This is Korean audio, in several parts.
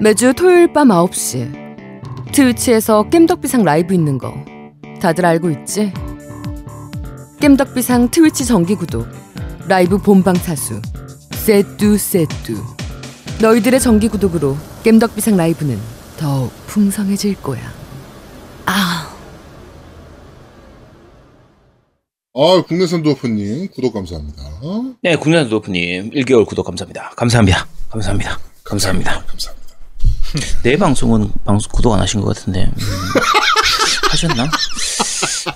매주 토요일 밤 9시 트위치에서 겜덕비상 라이브 있는 거 다들 알고 있지? 겜덕비상 트위치 정기구독 라이브 본방사수 세뚜 세뚜 너희들의 정기구독으로 겜덕비상 라이브는 더욱 풍성해질 거야 아 아, 국내산 두어프님 구독 감사합니다. 네, 국내 도프님 1개월 구독 감사합니다. 감사합니다. 감사합니다. 감사합니다. 감사합니다. 내 방송은 방송 구독 안 하신 것 같은데 음, 하셨나?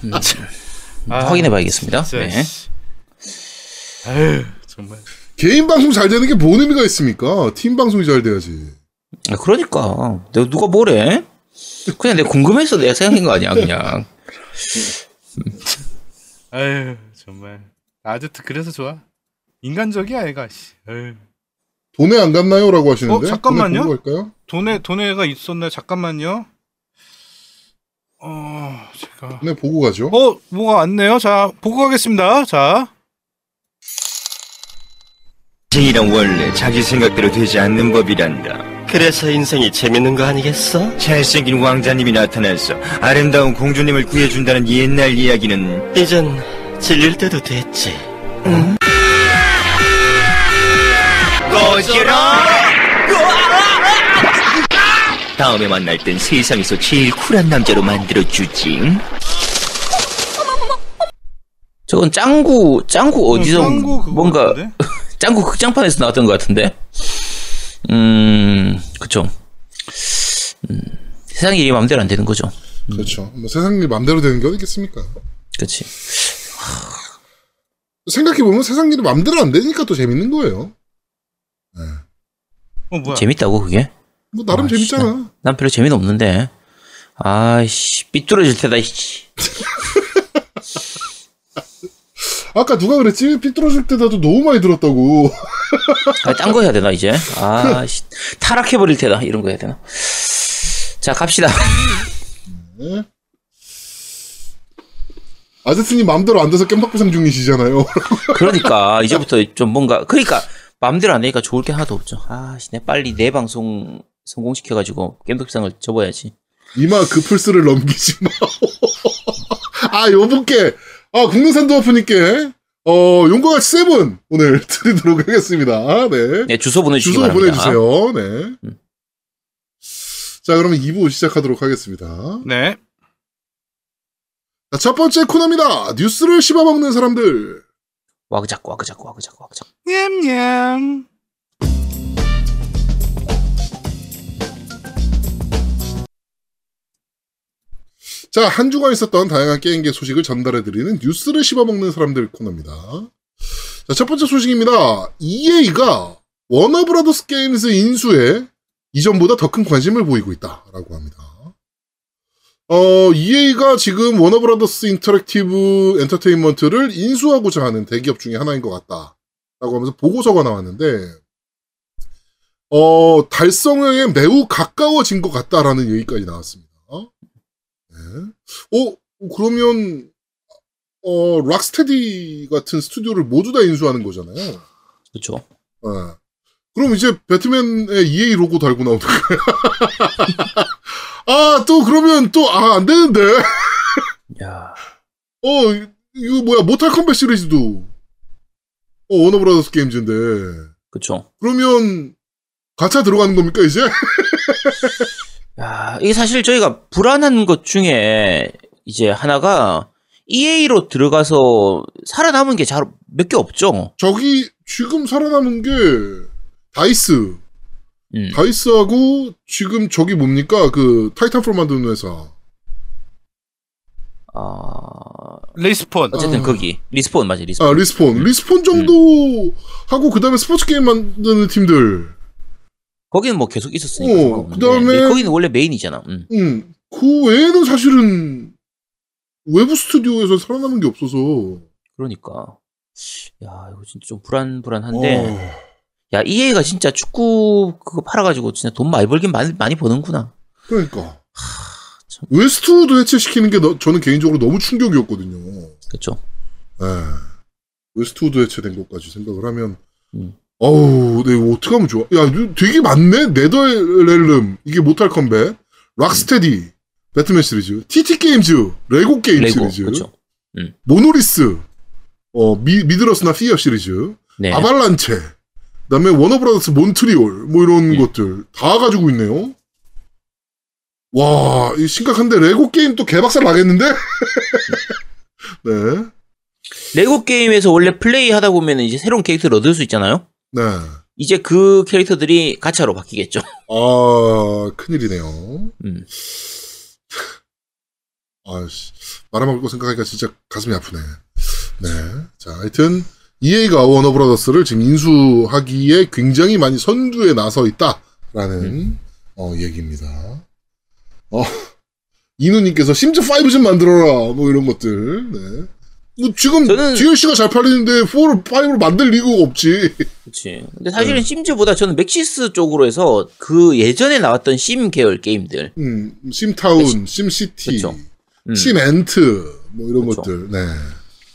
음, 아, 확인해 봐야겠습니다. 진짜, 네. 씨. 아유 정말 개인 방송 잘 되는 게 뭔 의미가 있습니까? 팀 방송이 잘 돼야지. 아, 그러니까 내가 누가 뭐래? 그냥 내가 궁금해서 내가 생각한 거 아니야 그냥. 아유 정말 아제트 그래서 좋아 인간적이야 애가 씨. 아유. 돈에 안 갔나요? 라고 하시는데. 어, 잠깐만요. 돈에 돈에가 있었나 잠깐만요 어 제가 돈에 보고 가죠. 어 뭐가 왔네요 자 보고 가겠습니다 자 인생이란 원래 자기 생각대로 되지 않는 법이란다. 그래서 인생이 재밌는 거 아니겠어? 잘생긴 왕자님이 나타나서 아름다운 공주님을 구해준다는 옛날 이야기는 이젠 질릴 때도 됐지. 꺼져라! 다음에 만날 땐 세상에서 제일 쿨한 남자로 만들어주지. 저건 짱구 짱구 어디서 짱구 그거 뭔가 같은데? 짱구 극장판에서 나왔던 것 같은데. 음, 그쵸. 음, 세상 일이 마음대로 안 되는 거죠. 그렇죠. 뭐 세상 일 맘대로 되는 게 어디 있겠습니까? 그렇지. 생각해 보면 세상 일이 맘대로 안 되니까 또 재밌는 거예요. 어 뭐야 재밌다고 그게? 뭐 나름 아, 재밌잖아. 난 별로 재미는 없는데. 아이씨, 삐뚤어질 테다, 이씨. 아까 누가 그랬지? 삐뚤어질 때 나도 너무 많이 들었다고. 아, 딴 거 해야 되나, 이제? 아, 씨. 타락해 버릴 테다. 이런 거 해야 되나? 자, 갑시다. 네. 아제트님 맘대로 안 돼서 깸박부상 중이시잖아요. 그러니까, 이제부터 좀 뭔가, 그러니까, 마음대로 안 되니까 좋을 게 하나도 없죠. 아, 씨, 내 빨리 내 방송 성공시켜가지고, 겜덕비상을 접어야지. 이마 그 플스를 넘기지 마. 아, 요분께, 아, 국내산 두어프님께, 어, 용과 같이 세븐 오늘 드리도록 하겠습니다. 네. 네, 주소 보내주시기 주소 바랍니다. 보내주세요. 네. 음. 자, 그러면 2부 시작하도록 하겠습니다. 네 자, 첫 번째 코너입니다. 뉴스를 씹어먹는 사람들. 와그작, 와그작, 와그작, 와그작. 냠냠 자, 한 주간 있었던 다양한 게임계 소식을 전달해드리는 뉴스를 씹어먹는 사람들 코너입니다. 자, 첫 번째 소식입니다. EA가 워너브라더스 게임즈 인수에 이전보다 더 큰 관심을 보이고 있다라고 합니다. 어, EA가 지금 워너브라더스 인터랙티브 엔터테인먼트를 인수하고자 하는 대기업 중에 하나인 것 같다. 라고 하면서 보고서가 나왔는데, 어, 달성에 매우 가까워진 것 같다라는 얘기까지 나왔습니다. 네. 어, 그러면, 어, 락스테디 같은 스튜디오를 모두 다 인수하는 거잖아요. 그쵸. 네. 그럼 이제 배트맨의 EA 로고 달고 나오는 거야. 아, 또 그러면 또, 아, 안 되는데. 야 어, 이거 뭐야, 모탈 컴뱃 시리즈도. 어, 워너브라더스 게임즈인데. 그쵸. 그러면, 가차 들어가는 겁니까, 이제? 야, 이게 사실 저희가 불안한 것 중에 이제 하나가 EA로 들어가서 살아남은 게 잘 몇 개 없죠. 저기, 지금 살아남은 게, 다이스. 음. 다이스하고, 지금 저기 뭡니까? 그, 타이탄폴 만드는 회사. 아, 레이스폰 어쨌든 아. 거기 리스폰 맞지 리스폰. 아, 리스폰. 리스폰 정도 하고, 그 다음에 스포츠 게임 만드는 팀들. 거기는 뭐 계속 있었으니까. 어, 상관없는데. 그다음에- 근데 거기는 원래 메인이잖아. 음. 음, 그 외에는 사실은, 외부 스튜디오에서 살아남은 게 없어서. 그러니까. 야, 이거 진짜 좀 불안불안한데. 어, 야, EA가 진짜 축구 그거 팔아가지고 진짜 돈 많이 벌긴 많이, 많이 버는구나. 그러니까. 참. 웨스트우드 해체시키는 게 너- 저는 개인적으로 너무 충격이었거든요. 그쵸? 예. 웨스트우드 해체된 것까지 생각을 하면, 음. 어우, 네, 이거 어떡하면 좋아. 야, 되게 많네? 네더렐름, 이게 모탈 컴뱃, 락스테디, 배트맨 시리즈, TT 게임즈, 레고 게임 레고 시리즈, 그렇죠. 모노리스, 어, 미, 미들어스나 피어 시리즈, 네. 아발란체, 그다음에 워너브라더스 몬트리올, 뭐 이런 음. 것들 다 가지고 있네요. 와, 이 심각한데 레고 게임 또 개박살 나겠는데? 네, 레고 게임에서 원래 플레이 하다 보면 이제 새로운 캐릭터를 얻을 수 있잖아요. 네. 이제 그 캐릭터들이 가차로 바뀌겠죠. 아, 큰일이네요. 음. 아씨, 말아먹을 거 생각하니까 진짜 가슴이 아프네. 네. 자, 하여튼, EA가 워너 브라더스를 지금 인수하기에 굉장히 많이 선두에 나서 있다라는, 음. 어, 얘기입니다. 어, 이누님께서 심즈 5 좀 만들어라, 뭐 이런 것들, 네. 뭐 지금 저는- DLC가 잘 팔리는데 4를, 5를 만들 이유가 없지. 그렇지. 근데 사실은 심즈보다 저는 맥시스 쪽으로 해서 그 예전에 나왔던 심 계열 게임들. 음, 심타운, 심시티, 그쵸. 음. 심앤트, 뭐 이런 그쵸. 것들, 네.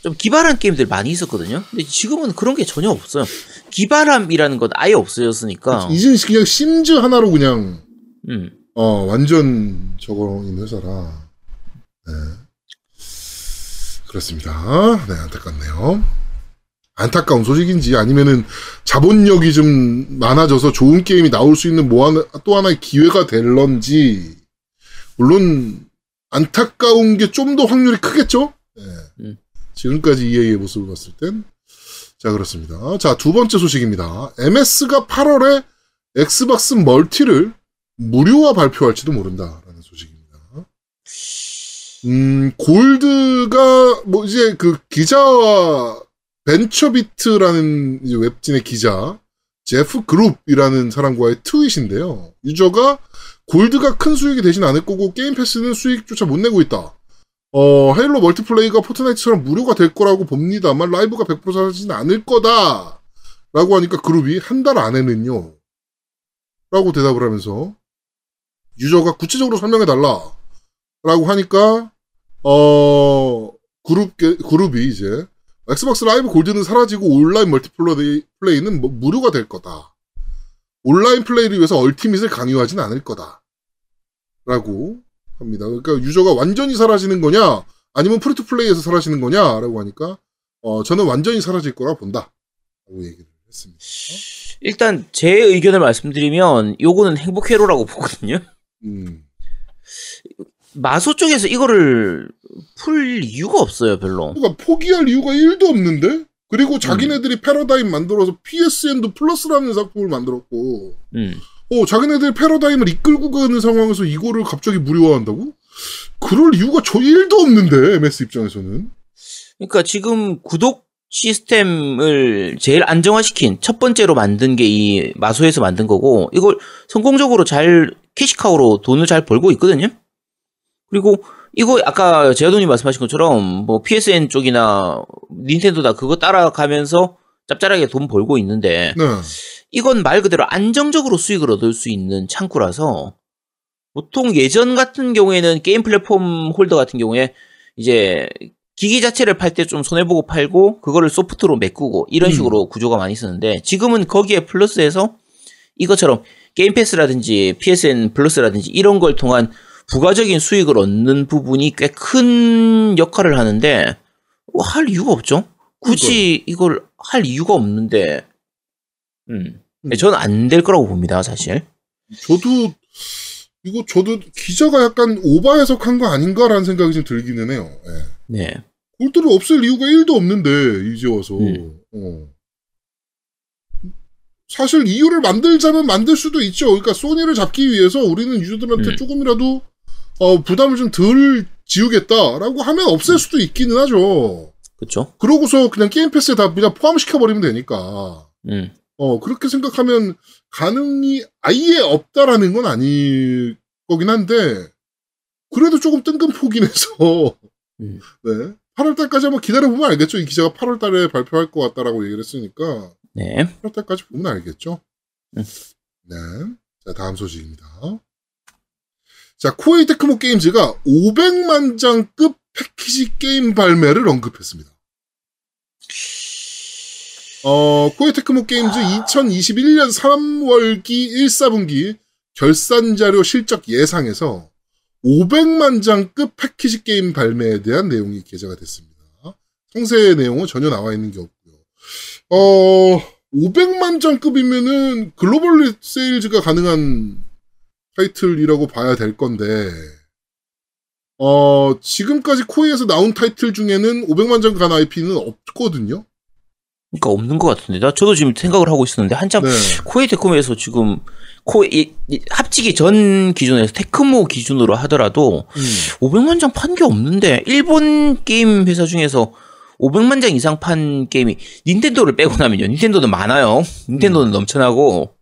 좀 기발한 게임들 많이 있었거든요. 근데 지금은 그런 게 전혀 없어요. 기발함이라는 건 아예 없어졌으니까. 이젠 그냥 심즈 하나로 그냥 음. 어 완전 저거 있는 회사라. 네. 그렇습니다. 네 안타깝네요. 안타까운 소식인지 아니면은 자본력이 좀 많아져서 좋은 게임이 나올 수 있는 뭐 하나 또 하나의 기회가 될런지 물론 안타까운 게 좀 더 확률이 크겠죠. 네. 음. 지금까지 EA의 모습을 봤을 땐. 자, 그렇습니다. 자, 두 번째 소식입니다. MS가 8월에 엑스박스 멀티를 무료화 발표할지도 모른다라는 소식입니다. 음, 골드가, 뭐, 이제 그 기자와 벤처비트라는 웹진의 기자, 제프 그럽이라는 사람과의 트윗인데요. 유저가 골드가 큰 수익이 되진 않을 거고 게임 패스는 수익조차 못 내고 있다. 어, 헤일로 멀티플레이가 포트나이트처럼 무료가 될 거라고 봅니다만 라이브가 100% 사라지진 않을 거다. 라고 하니까 그럽이 한 달 안에는요. 라고 대답을 하면서 유저가 구체적으로 설명해 달라. 라고 하니까 어 그럽 그럽이 이제 엑스박스 라이브 골드는 사라지고 온라인 멀티플레이는 뭐 무료가 될 거다. 온라인 플레이를 위해서 얼티밋을 강요하진 않을 거다. 라고 합니다. 그러니까 유저가 완전히 사라지는 거냐, 아니면 free to play에서 사라지는 거냐라고 하니까 어 저는 완전히 사라질 거라 본다. 라고 얘기를 했습니다. 일단 제 의견을 말씀드리면 요거는 행복 회로라고 보거든요. 음. 마소 쪽에서 이거를 풀 이유가 없어요, 별로. 그러니까 포기할 이유가 1도 없는데? 그리고 자기네들이 패러다임 만들어서 PSN도 플러스라는 상품을 만들었고, 음. 어, 자기네들 패러다임을 이끌고 가는 상황에서 이거를 갑자기 무료화한다고? 그럴 이유가 저 1도 없는데, MS 입장에서는. 그러니까 지금 구독 시스템을 제일 안정화시킨 첫 번째로 만든 게 이 마소에서 만든 거고 이걸 성공적으로 잘 캐시카우로 돈을 잘 벌고 있거든요. 그리고 이거 아까 제아돈이 말씀하신 것처럼 뭐 PSN 쪽이나 닌텐도다 그거 따라가면서 짭짤하게 돈 벌고 있는데 네. 이건 말 그대로 안정적으로 수익을 얻을 수 있는 창구라서 보통 예전 같은 경우에는 게임 플랫폼 홀더 같은 경우에 이제 기기 자체를 팔 때 좀 손해보고 팔고 그거를 소프트로 메꾸고 이런 음. 식으로 구조가 많이 쓰는데 지금은 거기에 플러스해서 이것처럼 게임 패스라든지 PSN 플러스라든지 이런 걸 통한 부가적인 수익을 얻는 부분이 꽤 큰 역할을 하는데 뭐 할 이유가 없죠. 굳이 이걸 할 이유가 없는데 음. 음. 저는 안 될 거라고 봅니다, 사실. 저도, 이거 저도 기자가 약간 오바 해석한 거 아닌가라는 생각이 좀 들기는 해요. 예. 네. 골드를 없앨 이유가 1도 없는데, 이제 와서. 음. 어. 사실 이유를 만들자면 만들 수도 있죠. 그러니까 소니를 잡기 위해서 우리는 유저들한테 음. 조금이라도 어, 부담을 좀 덜 지우겠다라고 하면 없앨 수도 있기는 하죠. 그쵸? 그러고서 그냥 게임 패스에 다 그냥 포함시켜 버리면 되니까. 음. 어, 그렇게 생각하면 가능이 아예 없다라는 건 아닐 거긴 한데, 그래도 조금 뜬금포긴 해서, 음. 네. 8월 달까지 한번 기다려 보면 알겠죠. 이 기자가 8월 달에 발표할 것 같다라고 얘기를 했으니까, 네. 8월 달까지 보면 알겠죠. 음. 네. 자, 다음 소식입니다. 자, 코에이 테크모 게임즈가 500만 장급 패키지 게임 발매를 언급했습니다. 어, 코에이 테크모 게임즈 2021년 3월기 1, 4분기 결산 자료 실적 예상에서 500만 장급 패키지 게임 발매에 대한 내용이 게재가 됐습니다. 상세 내용은 전혀 나와 있는 게 없고요. 어, 500만 장급이면은 글로벌 세일즈가 가능한 타이틀이라고 봐야 될 건데, 어, 지금까지 코에이에서 나온 타이틀 중에는 500만 장급 간 IP는 없거든요. 그러니까 없는 것 같은데. 나 저도 지금 생각을 하고 있었는데 한참 네. 코에이 테크모에서 지금 코 이, 이 합치기 전 기준에서 테크모 기준으로 하더라도 음. 500만 장 판 게 없는데 일본 게임 회사 중에서 500만 장 이상 판 게임이 닌텐도를 빼고 나면요. 닌텐도는 많아요. 닌텐도는 넘쳐나고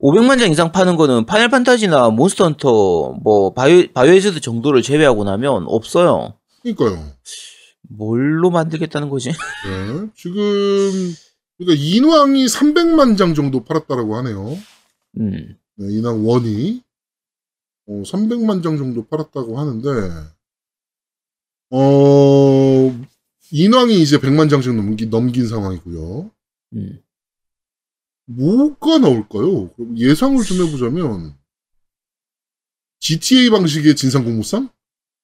500만 장 이상 파는 거는 파이널 판타지나 몬스터 헌터 뭐 바이오 바이오하자드 정도를 제외하고 나면 없어요. 그러니까요. 뭘로 만들겠다는 거지? 네. 지금, 그러니까 인왕이 300만 장 정도 팔았다라고 하네요. 음. 네, 인왕 1이. 어, 300만 장 정도 팔았다고 하는데, 어, 인왕이 이제 100만 장씩 넘긴, 넘긴 상황이고요. 음. 뭐가 나올까요? 그럼 예상을 좀 해보자면, GTA 방식의 진상 공무상?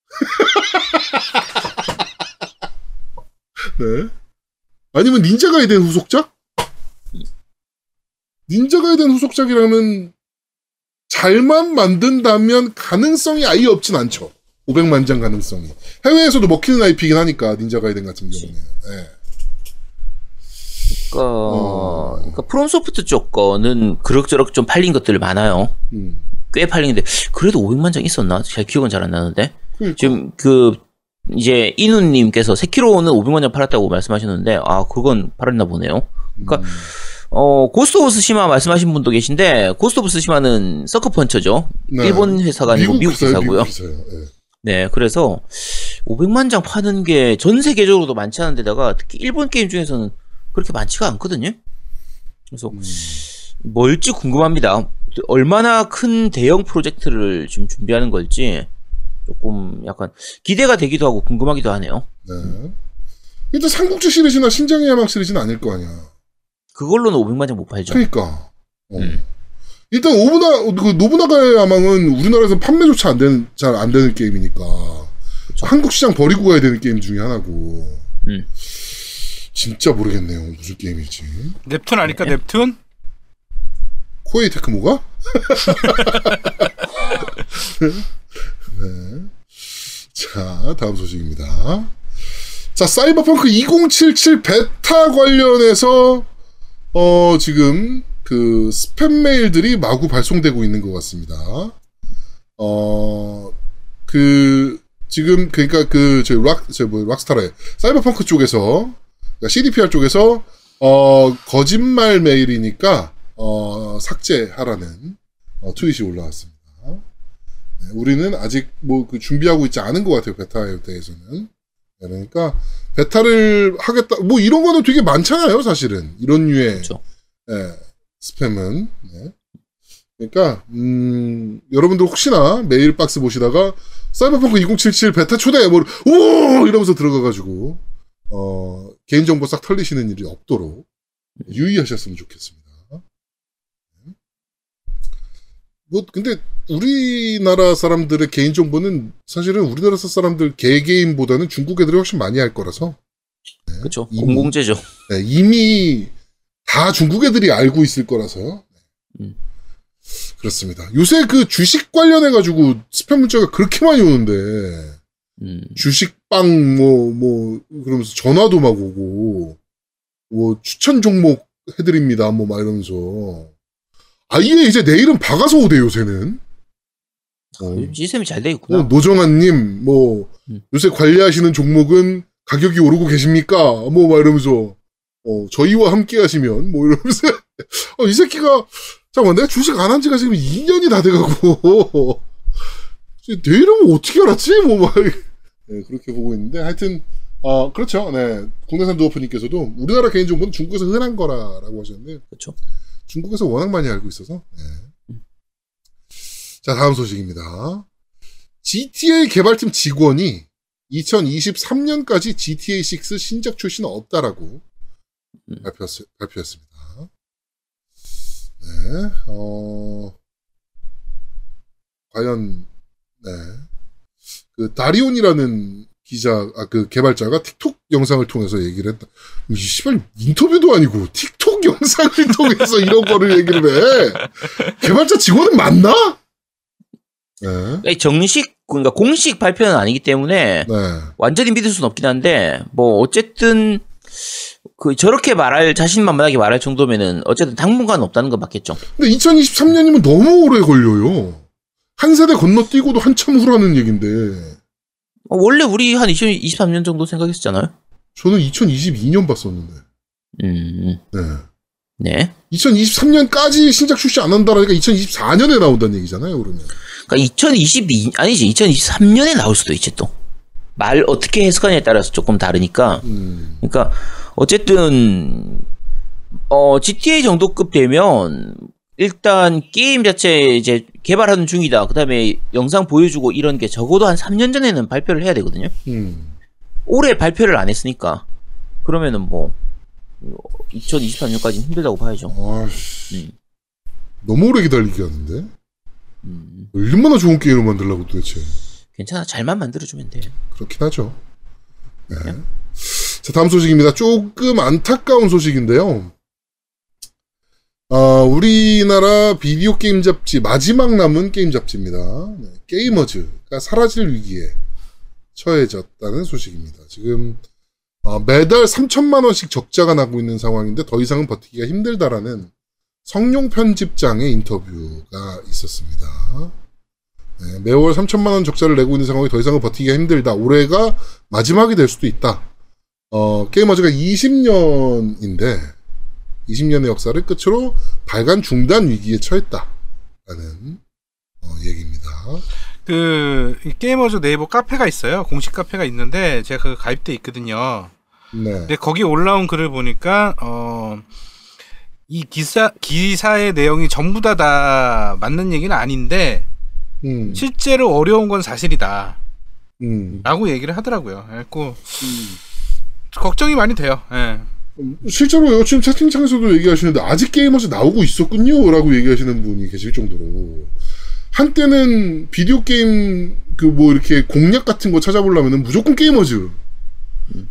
네. 아니면 닌자 가이덴 후속작? 닌자 가이덴 후속작이라면 잘만 만든다면 가능성이 아예 없진 않죠. 500만 장 가능성이. 해외에서도 먹히는 IP이긴 하니까 닌자 가이덴 같은 경우는. 네. 그러니까, 어. 그러니까 프롬소프트 쪽 거는 그럭저럭 좀 팔린 것들 많아요. 음. 꽤 팔리는데 그래도 500만 장 있었나? 잘 기억은 잘 안 나는데. 그러니까. 지금 그 이제 이누님께서 세키로는 500만 장 팔았다고 말씀하셨는데 아 그건 팔았나 보네요. 그러니까 음. 어 고스트 오브 쓰시마 말씀하신 분도 계신데 고스트 오브 쓰시마는 서커펀치죠. 네. 일본 회사가 아니고 미국, 회사요, 회사고요. 미국. 예. 네, 그래서 500만 장 파는 게 전 세계적으로도 많지 않은데다가 특히 일본 게임 중에서는 그렇게 많지가 않거든요. 그래서 음. 뭘지 궁금합니다. 얼마나 큰 대형 프로젝트를 지금 준비하는 걸지 조금 약간 기대가 되기도 하고 궁금하기도 하네요. 네. 일단 삼국지 시리즈나 신장의 야망 시리즈는 아닐 거 아니야. 그걸로는 500만 장 못 팔죠. 그러니까. 어. 음. 일단 오브나 그 노부나가의 야망은 우리나라에서 판매조차 안 되는 잘 안 되는 게임이니까 그쵸. 한국 시장 버리고 가야 되는 게임 중에 하나고. 음. 진짜 모르겠네요. 무슨 게임일지. 넵툰 아닐까 넵툰? 코에이 테크모가? 네. 자, 다음 소식입니다. 자, 사이버펑크 2077 베타 관련해서, 어, 지금, 그, 스팸 메일들이 마구 발송되고 있는 것 같습니다. 어, 그, 지금, 그니까 그, 저희 락, 저 뭐, 락스타래. 사이버펑크 쪽에서, 그러니까 CDPR 쪽에서, 어, 거짓말 메일이니까, 어, 삭제하라는, 어, 트윗이 올라왔습니다. 네, 우리는 아직 뭐 그 준비하고 있지 않은 것 같아요, 베타에 대해서는. 네, 그러니까, 베타를 하겠다, 뭐 이런 거는 되게 많잖아요, 사실은. 이런 류의, 그렇죠. 예, 스팸은. 네. 그러니까, 음, 여러분들 혹시나 메일 박스 보시다가, 사이버펑크 2077 베타 초대, 뭐, 오! 이러면서 들어가 가지고, 어, 개인정보 싹 털리시는 일이 없도록 유의하셨으면 좋겠습니다. 네. 뭐, 근데, 우리나라 사람들의 개인정보는 사실은 우리나라 사람들 개개인보다는 중국 애들이 훨씬 많이 할 거라서, 그렇죠. 이미- 공공재죠. 네, 이미 다 중국 애들이 알고 있을 거라서요. 음. 그렇습니다. 요새 그 주식 관련해가지고 스팸 문자가 그렇게 많이 오는데, 음. 주식빵, 뭐, 뭐, 그러면서 전화도 막 오고, 뭐, 추천 종목 해드립니다. 뭐, 막 이러면서. 아예 이제 내일은 박아서 오대, 요새는. 어, 시스템이 잘 되어 있구나. 어, 노정아님, 뭐, 음. 요새 관리하시는 종목은 가격이 오르고 계십니까? 뭐, 막 이러면서, 어, 저희와 함께 하시면, 뭐 이러면서, 어, 이 새끼가, 잠깐만, 내가 주식 안 한 지가 지금 2년이 다 돼가고, 내 이름은 어떻게 알았지? 뭐, 막, 네, 그렇게 보고 있는데, 하여튼, 어, 그렇죠. 네. 국내산 두어프님께서도 우리나라 개인정보는 중국에서 흔한 거라라고 하셨는데, 그렇죠. 중국에서 워낙 많이 알고 있어서. 네. 자, 다음 소식입니다. GTA 개발팀 직원이 2023년까지 GTA6 신작 출시는 없다라고 발표, 발표했습니다. 네, 어, 과연, 네. 그, 다리온이라는 기자, 아, 그 개발자가 틱톡 영상을 통해서 얘기를 했다. 이 씨발, 인터뷰도 아니고, 틱톡 영상을 통해서 이런 거를 얘기를 해. 개발자 직원은 맞나? 네. 정식 그러니까 공식 발표는 아니기 때문에 네. 완전히 믿을 수는 없긴 한데 뭐 어쨌든 그 저렇게 말할 자신만만하게 말할 정도면은 어쨌든 당분간 없다는 건 맞겠죠. 근데 2023년이면 너무 오래 걸려요. 한 세대 건너뛰고도 한참 후라는 얘긴데, 어, 원래 우리 한 2023년 정도 생각했었잖아요. 저는 2022년 봤었는데, 음, 네. 네. 2023년까지 신작 출시 안 한다라니까 2024년에 나온다는 얘기잖아요, 그러면. 그러니까 2022 아니지 2023년에 나올 수도 있지 또. 말 어떻게 해석하냐에 따라서 조금 다르니까. 음, 그러니까 어쨌든 어 GTA 정도급 되면 일단 게임 자체 이제 개발하는 중이다. 그다음에 영상 보여주고 이런 게 적어도 한 3년 전에는 발표를 해야 되거든요. 음. 올해 발표를 안 했으니까 그러면은 뭐 2023년까지 는 힘들다고 봐야죠. 아씨. 음. 너무 오래 기다리게 하는데? 음, 얼마나 좋은 게임을 만들려고 도대체. 괜찮아. 잘만 만들어주면 돼. 그렇긴 하죠. 네. 자, 다음 소식입니다. 조금 안타까운 소식인데요. 아, 우리나라 비디오 게임 잡지, 마지막 남은 게임 잡지입니다. 네, 게이머즈가 사라질 위기에 처해졌다는 소식입니다. 지금, 아, 매달 3천만 원씩 적자가 나고 있는 상황인데 더 이상은 버티기가 힘들다라는 성룡 편집장의 인터뷰가 있었습니다. 네, 매월 3천만 원 적자를 내고 있는 상황이 더 이상은 버티기가 힘들다. 올해가 마지막이 될 수도 있다. 어, 게이머즈가 20년인데 20년의 역사를 끝으로 발간 중단 위기에 처했다라는 어, 얘기입니다. 그이 게이머즈 네이버 카페가 있어요. 공식 카페가 있는데 제가 그 가입돼 있거든요. 네. 근데 거기 올라온 글을 보니까 어. 이 기사 기사의 내용이 전부 다다 맞는 얘기는 아닌데 음, 실제로 어려운 건 사실이다라고 음. 얘기를 하더라고요. 그래고 걱정이 많이 돼요. 예. 음, 실제로요. 지금 채팅창에서도 얘기하시는데 아직 게이머즈 나오고 있었군요라고 얘기하시는 분이 계실 정도로 한때는 비디오 게임 그 뭐 이렇게 공략 같은 거 찾아보려면은 무조건 게이머즈.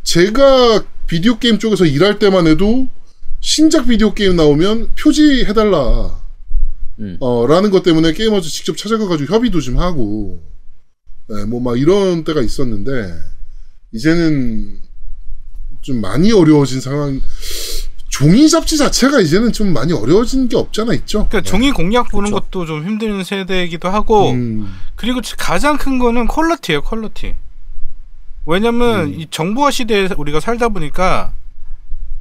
제가 비디오 게임 쪽에서 일할 때만 해도 신작 비디오 게임 나오면 표지 해달라. 음. 어, 라는 것 때문에 게이머즈 직접 찾아가가지고 협의도 좀 하고, 네, 뭐, 막 이런 때가 있었는데, 이제는 좀 많이 어려워진 상황, 종이 잡지 자체가 이제는 좀 많이 어려워진 게 없잖아 있죠. 그러니까 종이 공략 보는 그쵸. 것도 좀 힘든 세대이기도 하고 음, 그리고 가장 큰 거는 퀄러티예요, 퀄러티. 왜냐면 음. 이 정보화 시대에 우리가 살다 보니까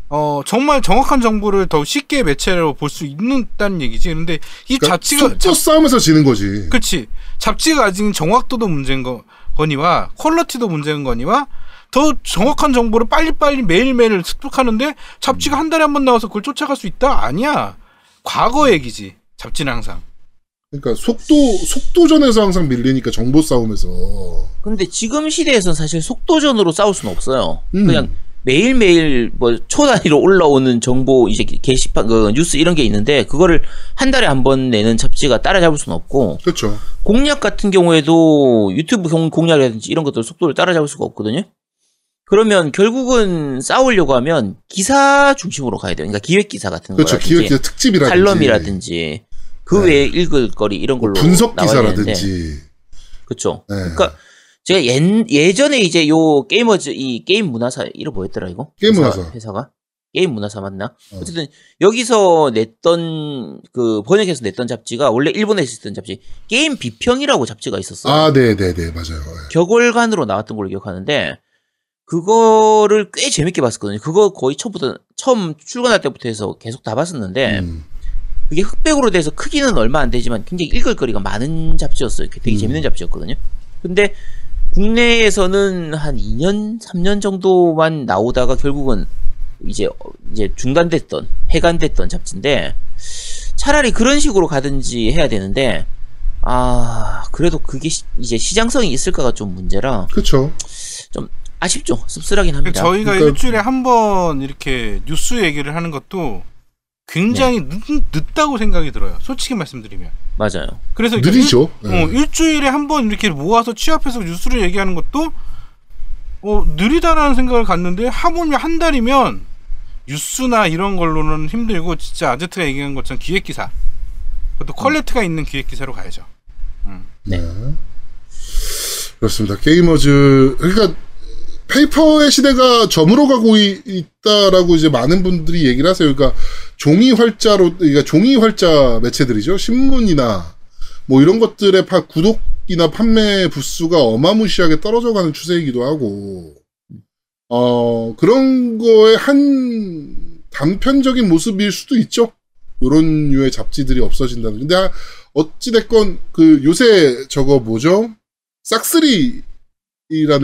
어 정말 정확한 정보를 더 쉽게 매체로 볼 수 있다는 얘기지. 근데 이 그러니까 잡지가 속도 싸움에서 지는 거지. 그렇지. 잡지가 가진 정확도도 문제인 거, 거니와 퀄러티도 문제인 거니와 더 정확한 정보를 빨리빨리 매일매일 습득하는데 잡지가 한 달에 한 번 나와서 그걸 쫓아갈 수 있다? 아니야. 과거 얘기지. 잡지는 항상. 그러니까 속도 속도전에서 항상 밀리니까 정보 싸움에서. 근데 지금 시대에서는 사실 속도전으로 싸울 수는 없어요. 음. 그냥 매일매일 뭐 초단위로 올라오는 정보 이제 게시판 그 뉴스 이런 게 있는데 그거를 한 달에 한 번 내는 잡지가 따라잡을 수는 없고 그렇죠. 공략 같은 경우에도 유튜브 공- 공략이라든지 이런 것들 속도를 따라잡을 수가 없거든요. 그러면 결국은 싸우려고 하면 기사 중심으로 가야 돼요. 그러니까 기획 기사 같은 그렇죠. 거라든지 기획 기사 특집이라든지 칼럼이라든지 그 네. 외에 읽을 거리 이런 걸로 분석. 기사라든지. 그렇죠. 네. 그러니까 제가 예, 예전에 이제 요 게이머즈 이 게임 문화사 이름 뭐였더라 이거? 게임 회사- 문화사. 회사가 게임 문화사 맞나? 어. 어쨌든 여기서 냈던 그 번역해서 냈던 잡지가 원래 일본에서 있었던 잡지 게임 비평이라고 잡지가 있었어요. 아, 네, 네, 네, 맞아요. 네. 격월간으로 나왔던 걸로 기억하는데 그거를 꽤 재밌게 봤었거든요. 그거 거의 처음부터 처음 출간할 때부터 해서 계속 다 봤었는데 음, 그게 흑백으로 돼서 크기는 얼마 안 되지만 굉장히 읽을 거리가 많은 잡지였어요. 되게 음. 재밌는 잡지였거든요. 근데 국내에서는 한 2년, 3년 정도만 나오다가 결국은 이제 이제 중단됐던, 폐간됐던 잡지인데 차라리 그런 식으로 가든지 해야 되는데 아 그래도 그게 시- 이제 시장성이 있을까가 좀 문제라 그렇죠. 아쉽죠. 씁쓸하긴 합니다. 저희가 그러니까- 일주일에 한 번 이렇게 뉴스 얘기를 하는 것도 굉장히 네. 늦, 늦다고 생각이 들어요. 솔직히 말씀드리면. 맞아요. 그래서 느리죠. 일, 네. 어, 일주일에 한 번 이렇게 모아서 취합해서 뉴스를 얘기하는 것도 어, 느리다라는 생각을 갖는데 하물며 한 달이면 뉴스나 이런 걸로는 힘들고 진짜 아제트가 얘기한 것처럼 기획 기사 그것도 퀄리티가 있는 기획 기사로 가야죠. 네. 그렇습니다. 게이머즈 그러니까 페이퍼의 시대가 저물어 가고 이- 있다라고 이제 많은 분들이 얘기를 하세요. 그러니까 종이 활자로 그러니까 종이 활자 매체들이죠. 신문이나 뭐 이런 것들의 파, 구독이나 판매 부수가 어마무시하게 떨어져가는 추세이기도 하고 어 그런 거의 한 단편적인 모습일 수도 있죠. 요런 류의 잡지들이 없어진다는. 근데 아, 어찌됐건 그 요새 저거 뭐죠? 싹쓰리라는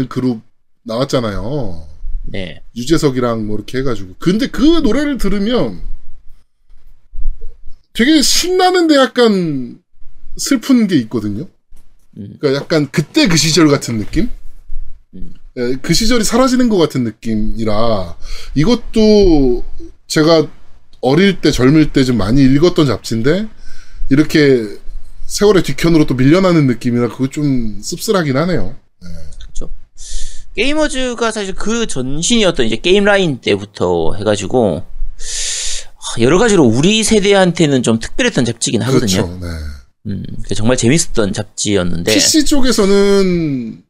그룹 나왔잖아요. 네. 유재석이랑 뭐 이렇게 해가지고. 근데 그 노래를 들으면 되게 신나는데 약간 슬픈 게 있거든요. 음. 그러니까 약간 그때 그 시절 같은 느낌? 음. 예, 그 시절이 사라지는 것 같은 느낌이라 이것도 제가 어릴 때 젊을 때 좀 많이 읽었던 잡지인데 이렇게 세월의 뒤편으로 또 밀려나는 느낌이라 그거 좀 씁쓸하긴 하네요. 그렇죠. 게이머즈가 사실 그 전신이었던 이제 게임 라인 때부터 해가지고 하, 여러 가지로 우리 세대한테는 좀 특별했던 잡지긴 하거든요. 그렇죠. 네. 음, 정말 재밌었던 잡지였는데. PC 쪽에서는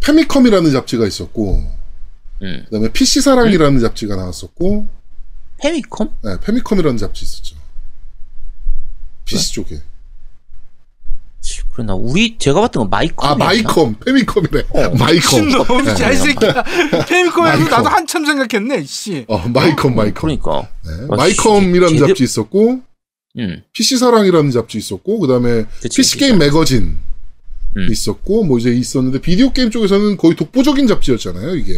페미컴이라는 잡지가 있었고 음, 그다음에 PC 사랑이라는 잡지가 나왔었고 페미컴? 네, 페미컴이라는 잡지 있었죠. PC 쪽에. 그랬나? 우리 제가 봤던 건 마이컴. 아 마이컴, 페미컴이래. 마이컴. 너무 네. 잘새끼야. 페미컴에서 마이컴. 나도 한참 생각했네. 씨. 어, 마이컴, 마이컴. 그러니까. 네, 아, 마이컴이라는 제대로- 잡지 있었고, 음, PC 사랑이라는 잡지 있었고, 그 다음에 그치, PC 게임. 매거진 음. 있었고, 뭐 이제 있었는데, 비디오 게임 쪽에서는 거의 독보적인 잡지였잖아요, 이게.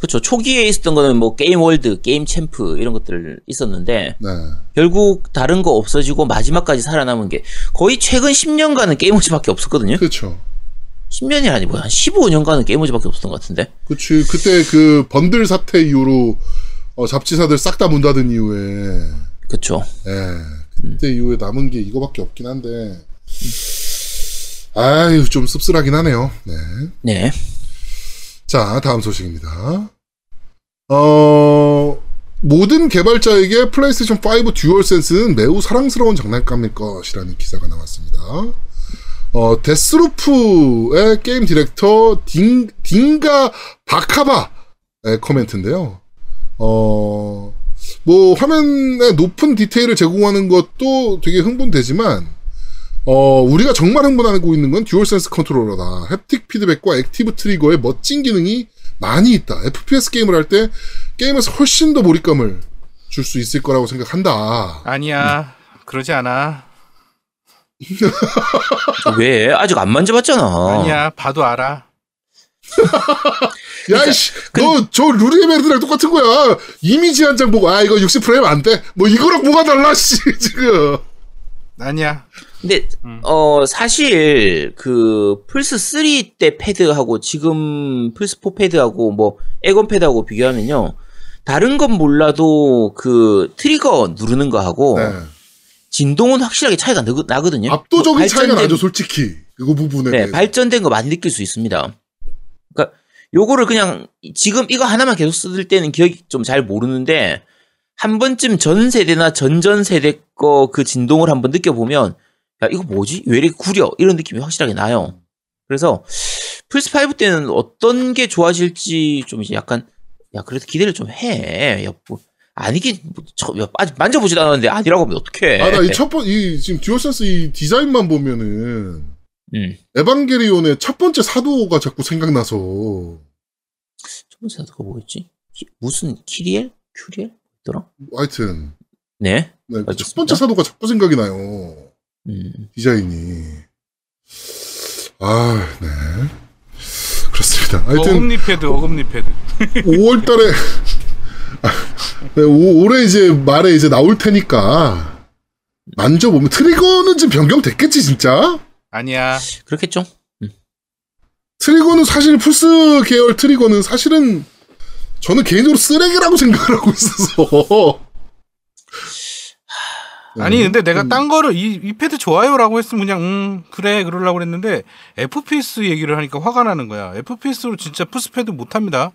그렇죠. 초기에 있었던 거는 뭐 게임 월드, 게임 챔프 이런 것들 있었는데 네. 결국 다른 거 없어지고 마지막까지 살아남은 게 거의 최근 10년간은 게이머즈밖에 없었거든요. 그렇죠. 10년이 아니고 한 15년간은 게이머즈밖에 없었던 것 같은데. 그치. 그때 그 번들 사태 이후로, 어, 잡지사들 싹 다 문 닫은 이후에, 그렇죠. 예, 그때 이후에 남은 게 이거밖에 없긴 한데, 아유, 좀 씁쓸하긴 하네요. 네. 네. 자, 다음 소식입니다. 어, 모든 개발자에게 플레이스테이션 5 듀얼 센스는 매우 사랑스러운 장난감일 것이라는 기사가 나왔습니다. 어, 데스루프의 게임 디렉터 딩, 딩가 바카바의 코멘트인데요. 어, 뭐, 화면에 높은 디테일을 제공하는 것도 되게 흥분되지만, 어, 우리가 정말 흥분하고 있는 건 듀얼센스 컨트롤러다. haptic 피드백과 active 트리거의 멋진 기능이 많이 있다. FPS 게임을 할 때 게임에서 훨씬 더 몰입감을 줄 수 있을 거라고 생각한다. 아니야. 그러지 않아. 왜? 아직 안 만져봤잖아. 아니야. 봐도 알아. 야, 씨, 너 저 루리웹 애들이랑 똑같은 거야. 이미지 한 장 보고, 아, 이거 60프레임 안 돼. 뭐 이거랑 뭐가 달라, 씨, 지금. 아니야. 근데 음. 어 사실 그 플스 3 때 패드하고 지금 플스 4 패드하고 뭐 엑원 패드하고 비교하면요. 다른 건 몰라도 그 트리거 누르는 거하고 네. 진동은 확실하게 차이가 나, 나거든요. 압도적인 뭐 차이가 발전된- 나죠, 솔직히. 이거 부분에 네, 대해서. 발전된 거 많이 느낄 수 있습니다. 그러니까 요거를 그냥 지금 이거 하나만 계속 쓸 때는 기억이 좀 잘 모르는데 한 번쯤 전 세대나 전전 세대 거 그 진동을 한번 느껴보면 야 이거 뭐지? 왜 이렇게 구려? 이런 느낌이 확실하게 나요. 그래서 플스 5 때는 어떤 게 좋아질지 좀 이제 약간 야 그래도 기대를 좀 해. 야, 뭐, 아니긴 뭐, 저, 야, 아직 만져보지도 않았는데 아니라고 하면 어떡해. 아, 나 이 첫 번, 이, 지금 듀얼센스 이 디자인만 보면은, 음. 에반게리온의 첫 번째 사도가 자꾸 생각나서, 첫 번째 사도가 뭐였지? 키- 무슨 키리엘? 큐리엘? 있더라? 하여튼, 네. 네, 첫 알겠습니다. 번째 사도가 자꾸 생각이 나요. 음. 디자인이. 아, 네. 그렇습니다. 하여튼, 어금니 패드, 어금니 패드. 5월 달에, 아, 네, 오- 올해 이제 말에 이제 나올 테니까, 만져보면, 트리거는 지금 변경됐겠지, 진짜? 아니야. 그렇겠죠? 트리거는 사실 플스 계열 트리거는 사실은 저는 개인적으로 쓰레기라고 생각을 하고 있어서. 아니 네. 근데 내가 좀- 딴 거를 이, 이 패드 좋아요라고 했으면 그냥 음 그래 그러려고 그랬는데 FPS 얘기를 하니까 화가 나는 거야. FPS로 진짜 플스 패드 못 합니다.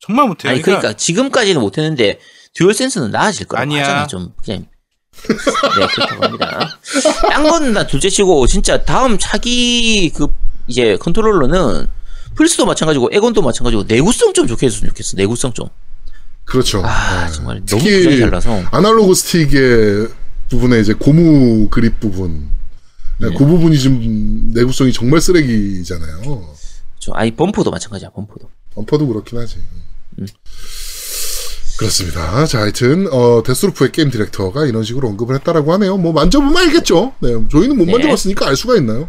정말 못 해요. 아니 그러니까 지금까지는 못 했는데 듀얼 센스는 나아질 거라고 아니야. 하잖아 좀 그냥 네 그렇다고 합니다. 딴 거는 나 둘째치고 진짜 다음 차기 그 이제 컨트롤러는 플스도 마찬가지고 엑원도 마찬가지고 내구성 좀 좋게 했으면 좋겠어 내구성 좀. 그렇죠. 아 네. 정말 너무 특히 구성이 달라서. 아날로그 스틱의 부분에 이제 고무 그립 부분. 네, 그 부분이 좀 내구성이 정말 쓰레기잖아요. 저 아니 범퍼도 마찬가지야 범퍼도. 범퍼도 그렇긴 하지. 음. 그렇습니다. 자, 하여튼, 어, 데스루프의 게임 디렉터가 이런 식으로 언급을 했다라고 하네요. 뭐, 만져보면 알겠죠. 네, 저희는 못 네. 만져봤으니까 알 수가 있나요?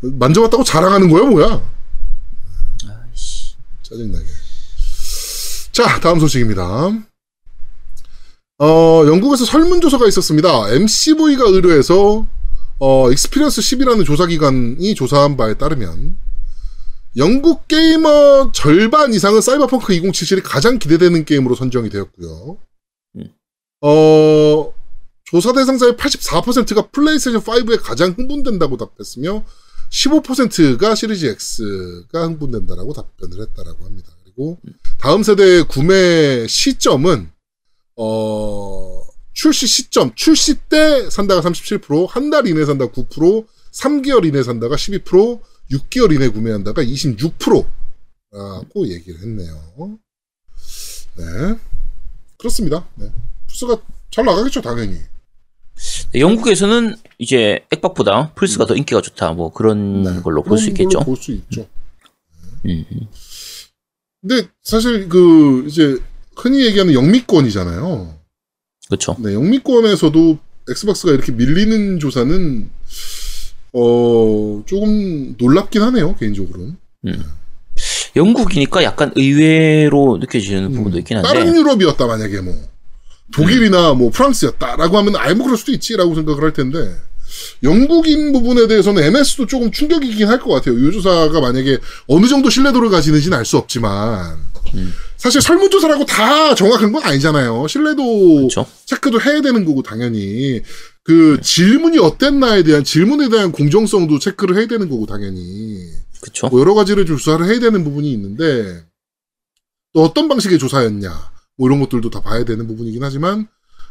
만져봤다고 자랑하는 거야, 뭐야? 아이씨. 짜증나게. 자, 다음 소식입니다. 어, 영국에서 설문조사가 있었습니다. MCV가 의뢰해서, 어, 익스피리언스 10이라는 조사기관이 조사한 바에 따르면, 영국 게이머 절반 이상은 사이버펑크 2077이 가장 기대되는 게임으로 선정이 되었고요. 음. 어, 조사 대상자의 84%가 플레이스테이션 5에 가장 흥분된다고 답했으며, 15%가 시리즈 X가 흥분된다라고 답변을 했다라고 합니다. 그리고 다음 세대의 구매 시점은 어 출시 시점 출시 때 산다가 37%, 한 달 이내 산다 9%, 3개월 이내 산다가 12%, 6개월 이내 구매한다가 26%라고 얘기를 했네요. 네. 그렇습니다. 네. 플스가 잘 나가겠죠, 당연히. 네, 영국에서는 이제 액박보다 플스가 더 인기가 좋다 뭐 그런 네. 걸로 볼 수 있겠죠. 걸로 볼수 있죠. 음. 근데 사실 그 이제 흔히 얘기하는 영미권이잖아요. 그렇죠. 네, 영미권에서도 엑스박스가 이렇게 밀리는 조사는 어 조금 놀랍긴 하네요 개인적으로는. 영국이니까 약간 의외로 느껴지는 부분도 있긴 한데 음. 다른 유럽이었다 만약에 뭐 독일이나 뭐 프랑스였다라고 하면 아예 뭐 그럴 수도 있지라고 생각을 할 텐데 영국인 부분에 대해서는 MS도 조금 충격이긴 할 것 같아요. 이 조사가 만약에 어느 정도 신뢰도를 가지는지는 알 수 없지만 음. 사실 설문조사라고 다 정확한 건 아니잖아요. 신뢰도 그렇죠. 체크도 해야 되는 거고 당연히 그 질문이 어땠나에 대한 질문에 대한 공정성도 체크를 해야 되는 거고 당연히 그렇죠. 뭐 여러 가지를 조사를 해야 되는 부분이 있는데 또 어떤 방식의 조사였냐 뭐 이런 것들도 다 봐야 되는 부분이긴 하지만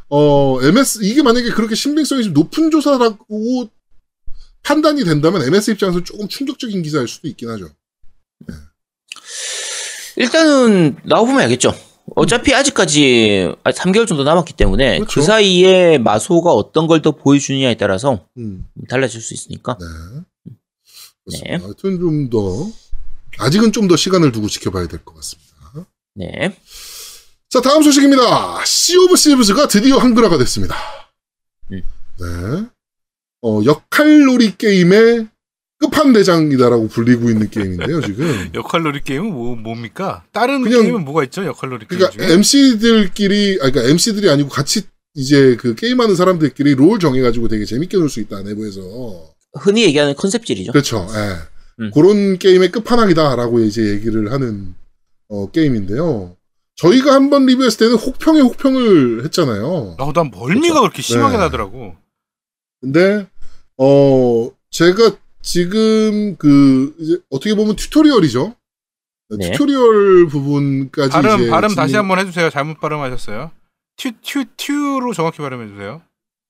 어 MS 이게 만약에 그렇게 신빙성이 좀 높은 조사라고 판단이 된다면 MS 입장에서 조금 충격적인 기사일 수도 있긴 하죠. 일단은 나와보면 알겠죠. 어차피 아직까지 3개월 정도 남았기 때문에 그 그렇죠. 사이에 마소가 어떤 걸 더 보여주느냐에 따라서 음, 달라질 수 있으니까. 네. 네. 그렇습니다. 하여튼 좀 더 아직은 좀 더 시간을 두고 지켜봐야 될 것 같습니다. 네. 자, 다음 소식입니다. 시 오브 시브즈가 드디어 한글화가 됐습니다. 음. 네. 어, 역할놀이 게임의 끝판대장이다라고 불리고 있는 게임인데요, 지금. 역할놀이 게임은 뭐 뭡니까? 다른 그냥- 게임은 뭐가 있죠? 역할놀이 게임 그러니까. MC들끼리, 아, 그러니까 MC들이 아니고 같이 이제 그 게임하는 사람들끼리 롤 정해가지고 되게 재밌게 놀 수 있다, 내부에서. 흔히 얘기하는 컨셉질이죠. 그렇죠. 예. 음. 그런 게임의 끝판왕이다라고 이제 얘기를 하는 어, 게임인데요. 저희가 한 번 리뷰했을 때는 혹평에 혹평을 했잖아요. 아, 난 멀미가 그쵸. 그렇게 심하게 네. 나더라고. 근데 어 제가 지금 그 이제 어떻게 보면 튜토리얼이죠. 네. 튜토리얼 부분까지 발음 이제 발음 진행- 다시 한번 해주세요. 잘못 발음하셨어요. 튜튜 튜로 정확히 발음해 주세요.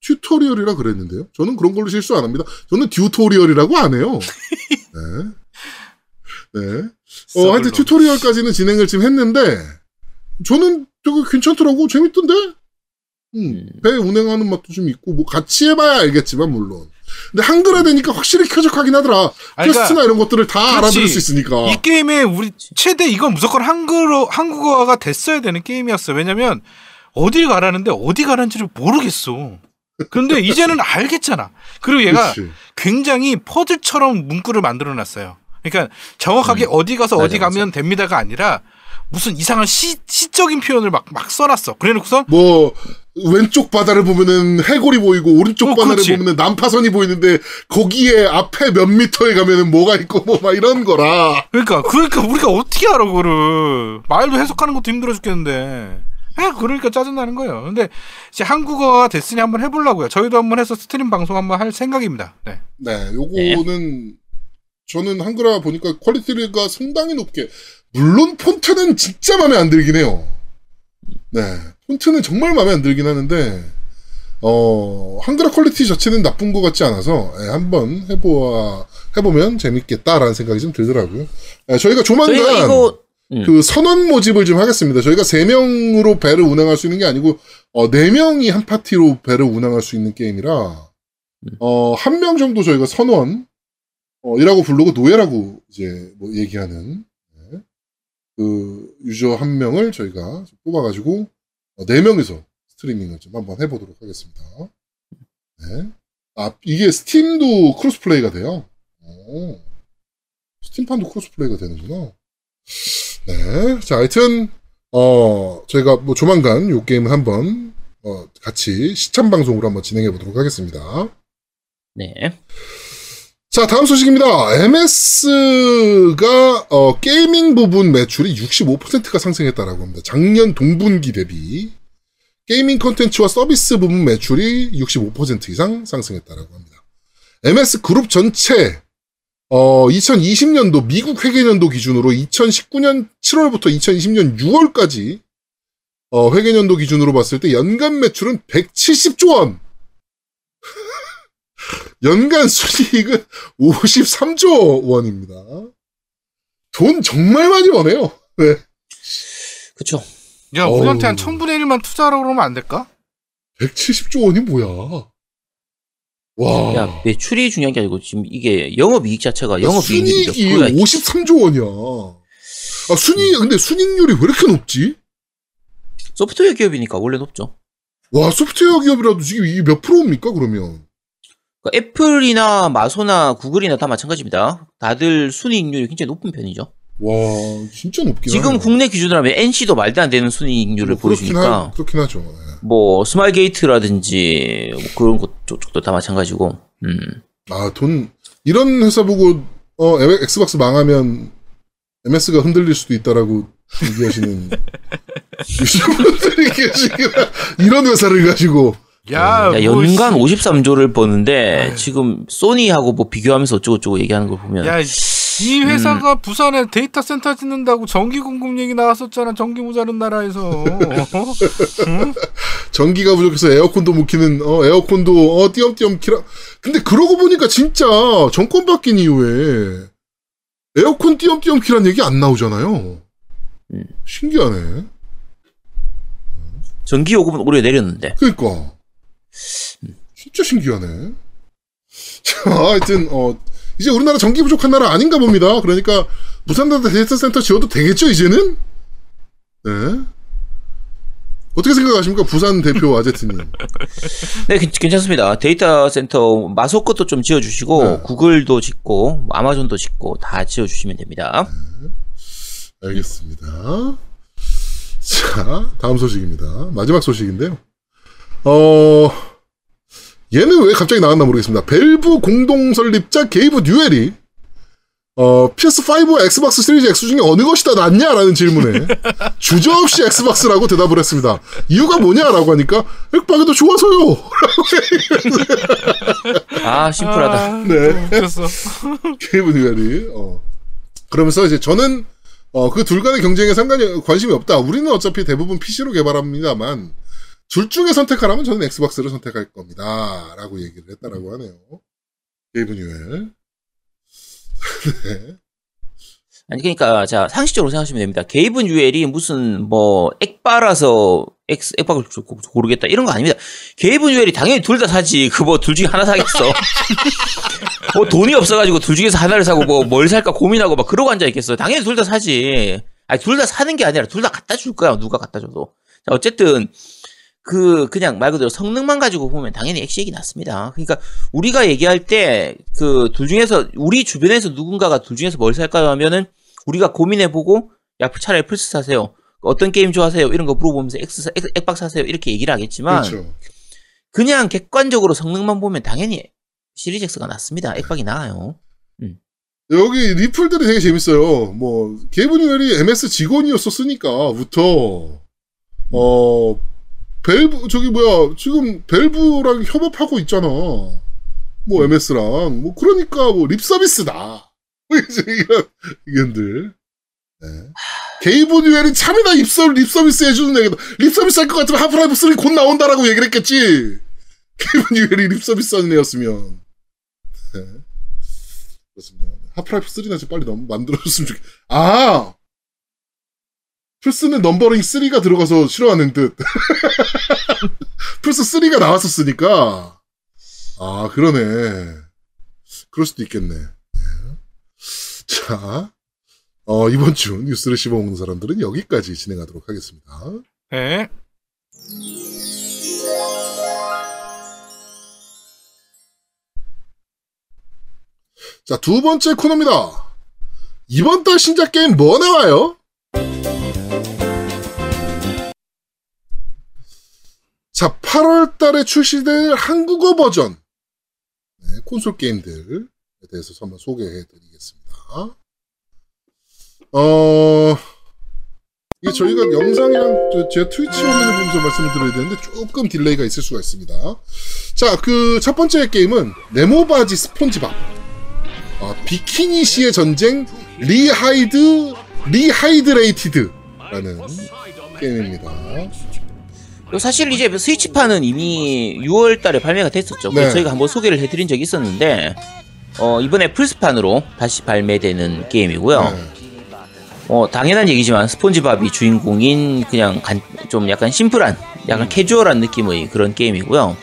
튜토리얼이라 그랬는데요. 저는 그런 걸로 실수 안 합니다. 저는 튜토리얼이라고 안 해요. 네. 네. 어, 하여튼 튜토리얼까지는 진행을 지금 했는데, 저는 되게 괜찮더라고. 재밌던데? 음, 음. 배 운행하는 맛도 좀 있고, 뭐 같이 해봐야 알겠지만, 물론. 근데 한글화 되니까 확실히 쾌적하긴 하더라. 아니, 그러니까 퀘스트나 이런 것들을 다 그렇지. 알아들을 수 있으니까. 이 게임에 우리 최대 이건 무조건 한글어 한국어가 됐어야 되는 게임이었어. 왜냐면 어딜 가라는데 어디 가는지를 모르겠어. 그런데 이제는 알겠잖아. 그리고 얘가 그치. 굉장히 퍼즐처럼 문구를 만들어 놨어요. 그러니까 정확하게 어디 가서 어디 맞아, 맞아. 가면 됩니다가 아니라 무슨 이상한 시, 시적인 표현을 막, 막 써놨어. 그래 놓고선 뭐 왼쪽 바다를 보면은 해골이 보이고 오른쪽 어, 바다를 그렇지. 보면은 난파선이 보이는데 거기에 앞에 몇 미터에 가면은 뭐가 있고 뭐 막 이런 거라. 그러니까 그러니까 우리가 어떻게 알아 그거를 말도 해석하는 것도 힘들어 죽겠는데 에 그러니까 짜증나는 거예요 근데 이제 한국어가 됐으니 한번 해보려고요 저희도 한번 해서 스트림 방송 한번 할 생각입니다 네. 네, 요거는 저는 한글화 보니까 퀄리티가 상당히 높게 물론 폰트는 진짜 마음에 안 들긴 해요. 네, 폰트는 정말 마음에 안 들긴 하는데 어 한글화 퀄리티 자체는 나쁜 것 같지 않아서 예, 한번 해보아 해보면 재밌겠다라는 생각이 좀 들더라고요. 예, 저희가 조만간 저희가 이거 음. 그 선원 모집을 좀 하겠습니다. 저희가 세 명으로 배를 운행할 수 있는 게 아니고 어, 네 명이 한 파티로 배를 운행할 수 있는 게임이라 어, 한 명 정도 저희가 선원 어, 이라고 부르고 노예라고 이제 뭐 얘기하는 네. 그 유저 한 명을 저희가 뽑아가지고 어, 네 명이서 스트리밍을 좀 한번 해보도록 하겠습니다. 네. 아 이게 스팀도 cross-play가 돼요. 오. 스팀판도 cross-play가 되는구나. 네. 자, 하여튼, 어, 저희가 뭐 조만간 요 게임을 한번, 어, 같이 시참 방송으로 한번 진행해 보도록 하겠습니다. 네. 자, 다음 소식입니다. MS가, 어, gaming 부문 매출이 65%가 상승했다라고 합니다. 작년 동분기 대비. gaming 컨텐츠와 서비스 부문 매출이 65% 이상 상승했다라고 합니다. MS 그룹 전체, 어, 2020년도 미국 회계년도 기준으로 2019년 7월부터 2020년 6월까지 어, 회계년도 기준으로 봤을 때 연간 매출은 170조 원. 연간 순이익은 53조 원입니다. 돈 정말 많이 버네요. 네. 그쵸. 야 어우. 우리한테 한 천분의 일만 투자하라고 그러면 안 될까? 170조 원이 뭐야? 와. 야, 매출이 중요한 게 아니고 지금 이게 영업이익 자체가 야, 영업이익이 순이익이 53조 원이야. 아, 순이익, 근데 순이익률이 왜 이렇게 높지? 소프트웨어 기업이니까 원래 높죠. 와, 소프트웨어 기업이라도 지금 이게 몇 프로입니까, 그러면? 그러니까 애플이나 마소나 구글이나 다 마찬가지입니다. 다들 순이익률이 굉장히 높은 편이죠. 와, 진짜 높긴 지금 하네. 국내 기준으로 하면 NC도 말도 안 되는 순이익률을 뭐 보여주니까 하, 그렇긴 하죠. 네. 뭐 스마일게이트라든지 뭐 그런 것 쪽도 다 마찬가지고. 음. 아, 돈, 이런 회사 보고, 어, 에- 엑스박스 망하면 MS가 흔들릴 수도 있다라고 얘기하시는 유저분들이 계시구나. 이런 회사를 가지고. 야, 야, 뭐, 연간 씨. 53조를 버는데 아유. 지금 소니하고 뭐 비교하면서 어쩌고저쩌고 얘기하는 걸 보면 야, 이 회사가 부산에 데이터 센터 짓는다고 전기 공급 얘기 나왔었잖아. 전기 모자른 나라에서. 어? 전기가 부족해서 에어컨도 못 키는, 어, 에어컨도, 어, 띄엄띄엄 키라. 근데 그러고 보니까 진짜 정권 바뀐 이후에 에어컨 띄엄띄엄 키란 얘기 안 나오잖아요. 음. 신기하네. 전기 요금은 오히려 내렸는데. 그니까. 진짜 신기하네. 자, 하여튼, 어, 이제 우리나라 전기 부족한 나라 아닌가 봅니다. 그러니까, 부산에다 데이터 센터 지어도 되겠죠, 이제는? 네. 어떻게 생각하십니까? 부산 대표 아제트님. 네, 괜- 괜찮습니다. 데이터 센터 마소 것도 좀 지어주시고 네. 구글도 짓고 아마존도 짓고 다 지어주시면 됩니다. 알겠습니다. 자, 다음 소식입니다. 마지막 소식인데요. 어, 얘는 왜 갑자기 나왔나 모르겠습니다. 밸브 공동 설립자 게이브 뉴엘이 어, PS5와 엑스박스 시리즈 X 중에 어느 것이 더 낫냐 라는 질문에 주저없이 엑스박스라고 대답을 했습니다. 이유가 뭐냐 라고 하니까 엑박이 더 좋아서요. 아 심플하다. 아, 네. 게이브 뉴엘이 어. 그러면서 이제 저는 어, 그 둘 간의 경쟁에 상관이 관심이 없다. 우리는 어차피 대부분 PC로 개발합니다만 둘 중에 선택하라면 저는 엑스박스를 선택할 겁니다.라고 얘기를 했다라고 하네요. 게이브 뉴엘. 네. 아니 그러니까 자 상식적으로 생각하시면 됩니다. 게이브 뉴엘이 무슨 뭐 엑빠라서 엑스 엑박을 고- 고르겠다 이런 거 아닙니다. 게이브 뉴엘이 당연히 둘 다 사지. 그 뭐 둘 중에 하나 사겠어. 뭐 돈이 없어가지고 둘 중에서 하나를 사고 뭐 뭘 살까 고민하고 막 그러고 앉아 있겠어. 당연히 둘 다 사지. 아니 둘 다 사는 게 아니라 둘 다 갖다 줄 거야. 누가 갖다 줘도. 자 어쨌든 그 그냥 말 그대로 성능만 가지고 보면 당연히 엑시액이 낫습니다. 그러니까 우리가 얘기할 때 그 둘 중에서 우리 주변에서 누군가가 둘 중에서 뭘 살까요 하면은 우리가 고민해 보고 야 차라리 플스 사세요. 어떤 게임 좋아하세요? 이런 거 물어보면서 사- X- 엑박 사세요. 이렇게 얘기를 하겠지만 그렇죠. 그냥 객관적으로 성능만 보면 당연히 시리즈 X가 낫습니다. 엑박이 나아요. 여기 리플들이 되게 재밌어요. 뭐 게이브 뉴엘이 MS 직원이었었으니까부터 어 밸브 저기 뭐야 지금 밸브랑 협업하고 있잖아. 뭐 MS랑 뭐 그러니까 뭐 립서비스다. 뭐 이제 이런 의견들. 네. 게이브 뉴엘이 참이나 립서 립서비스 해주는 얘기다. 립서비스 할 것 같으면 하프라이프 3곧 나온다라고 얘기를 했겠지. 게이브 뉴엘이 립서비스 하는 애였으면. 네. 그렇습니다. 하프라이프 3나 좀 빨리 넘, 만들어줬으면 좋겠, 아! 플스는 numbering 3가 들어가서 싫어하는 듯. 플스 3가 나왔었으니까. 아, 그러네. 그럴 수도 있겠네. 네. 자, 어, 이번 주 뉴스를 씹어먹는 사람들은 여기까지 진행하도록 하겠습니다. 네. 자, 두 번째 코너입니다. 이번 달 신작 게임 뭐 나와요? 자, 8월 달에 출시될 한국어 버전. 네, 콘솔 게임들에 대해서 한번 소개해 드리겠습니다. 어, 이게 저희가 영상이랑 저- 제가 트위치 화면을 보면서 말씀을 드려야 되는데 조금 딜레이가 있을 수가 있습니다. 자, 그 첫 번째 게임은 네모바지 스폰지밥. 어, 비키니 시의 전쟁 Rehyd- Rehydrated라는 게임입니다. 사실 이제 스위치판은 이미 6월달에 발매가 됐었죠. 네. 저희가 한번 소개를 해드린 적이 있었는데 어, 이번에 플스판으로 다시 발매되는 게임이고요. 네. 어, 당연한 얘기지만 스폰지밥이 주인공인 그냥 간- 좀 약간 심플한, 약간 캐주얼한 느낌의 그런 게임이고요.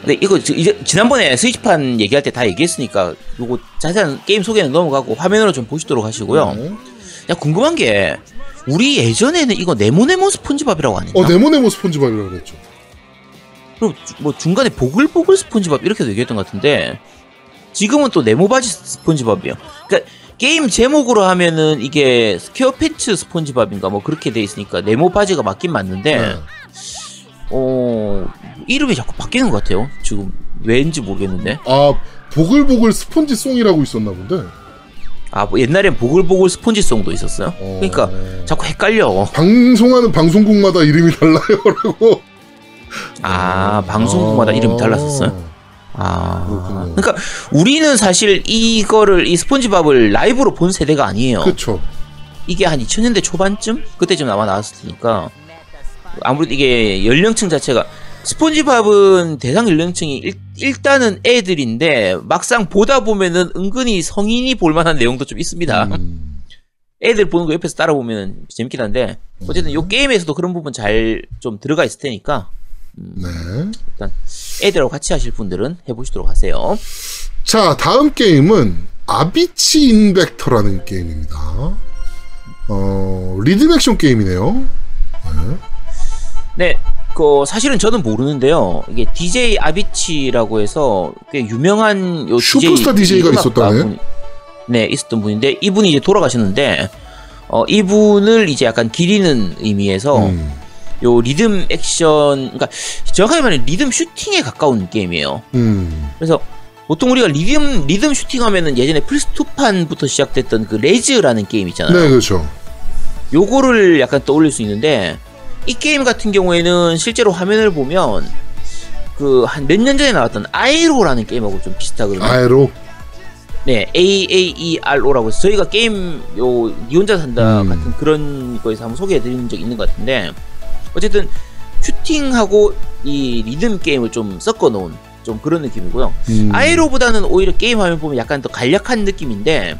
근데 이거 지- 이제 지난번에 스위치판 얘기할 때 다 얘기했으니까 요거 자세한 게임 소개는 넘어가고 화면으로 좀 보시도록 하시고요. 네. 야 궁금한 게 우리 예전에는 이거 네모네모 스폰지밥이라고 안 했나? 어 네모네모 스폰지밥이라고 그랬죠. 그리고 주- 뭐 중간에 보글보글 스폰지밥 이렇게도 얘기했던 것 같은데 지금은 또 네모바지 스폰지밥이에요. 그러니까 게임 제목으로 하면은 이게 Square Pants 스폰지밥인가 뭐 그렇게 돼 있으니까 네모바지가 맞긴 맞는데 네. 어 이름이 자꾸 바뀌는 것 같아요. 지금 왠지 모르겠는데 아 보글보글 스폰지 송이라고 있었나 본데. 아 뭐 옛날엔 보글보글 스폰지송도 있었어요. 어. 그러니까 자꾸 헷갈려. 방송하는 방송국마다 이름이 달라요라고. 아 방송국마다 이름이 달랐었어요. 아 그렇군요. 그러니까 우리는 사실 이거를 이 스폰지밥을 라이브로 본 세대가 아니에요. 그쵸. 이게 한 2000년대 초반쯤 그때쯤 아마 나왔으니까 아무래도 이게 연령층 자체가 스폰지밥은 대상 연령층이 일, 일단은 애들인데 막상 보다 보면은 은근히 성인이 볼만한 내용도 좀 있습니다. 음. 애들 보는 거 옆에서 따라 보면 재밌긴 한데 어쨌든 요 게임에서도 그런 부분 잘 좀 들어가 있을 테니까 네. 일단 애들하고 같이 하실 분들은 해보시도록 하세요. 자 다음 게임은 아비치 인벡터라는 게임입니다. 어 리듬 액션 게임이네요. 네, 그 사실은 저는 모르는데요. 이게 DJ 아비치라고 해서 꽤 유명한 요 슈퍼스타 DJ DJ 가 음악가 있었다네. 분- 네, 있었던 분인데 이분이 이제 돌아가셨는데 어 이분을 이제 약간 기리는 의미에서 음. 요 리듬 액션, 그러니까 정확하게 말하면 리듬 슈팅에 가까운 게임이에요. 음. 그래서 보통 우리가 리듬 리듬 슈팅 하면은 예전에 플스 2판부터 시작됐던 그 레즈라는 게임 있잖아요. 네 그렇죠. 요거를 약간 떠올릴 수 있는데 이 게임 같은 경우에는 실제로 화면을 보면 그 한 몇 년 전에 나왔던 Aaero라는 게임하고 좀 비슷하거든요. Aaero. 네, A A E R O라고 해서 저희가 게임 요 니 혼자 산다 음. 같은 그런 거에서 한번 소개해 드린 적 있는 것 같은데 어쨌든 슈팅하고 이 리듬 게임을 좀 섞어 놓은 좀 그런 느낌이고요. 음. Aaero보다는 오히려 게임 화면 보면 약간 더 간략한 느낌인데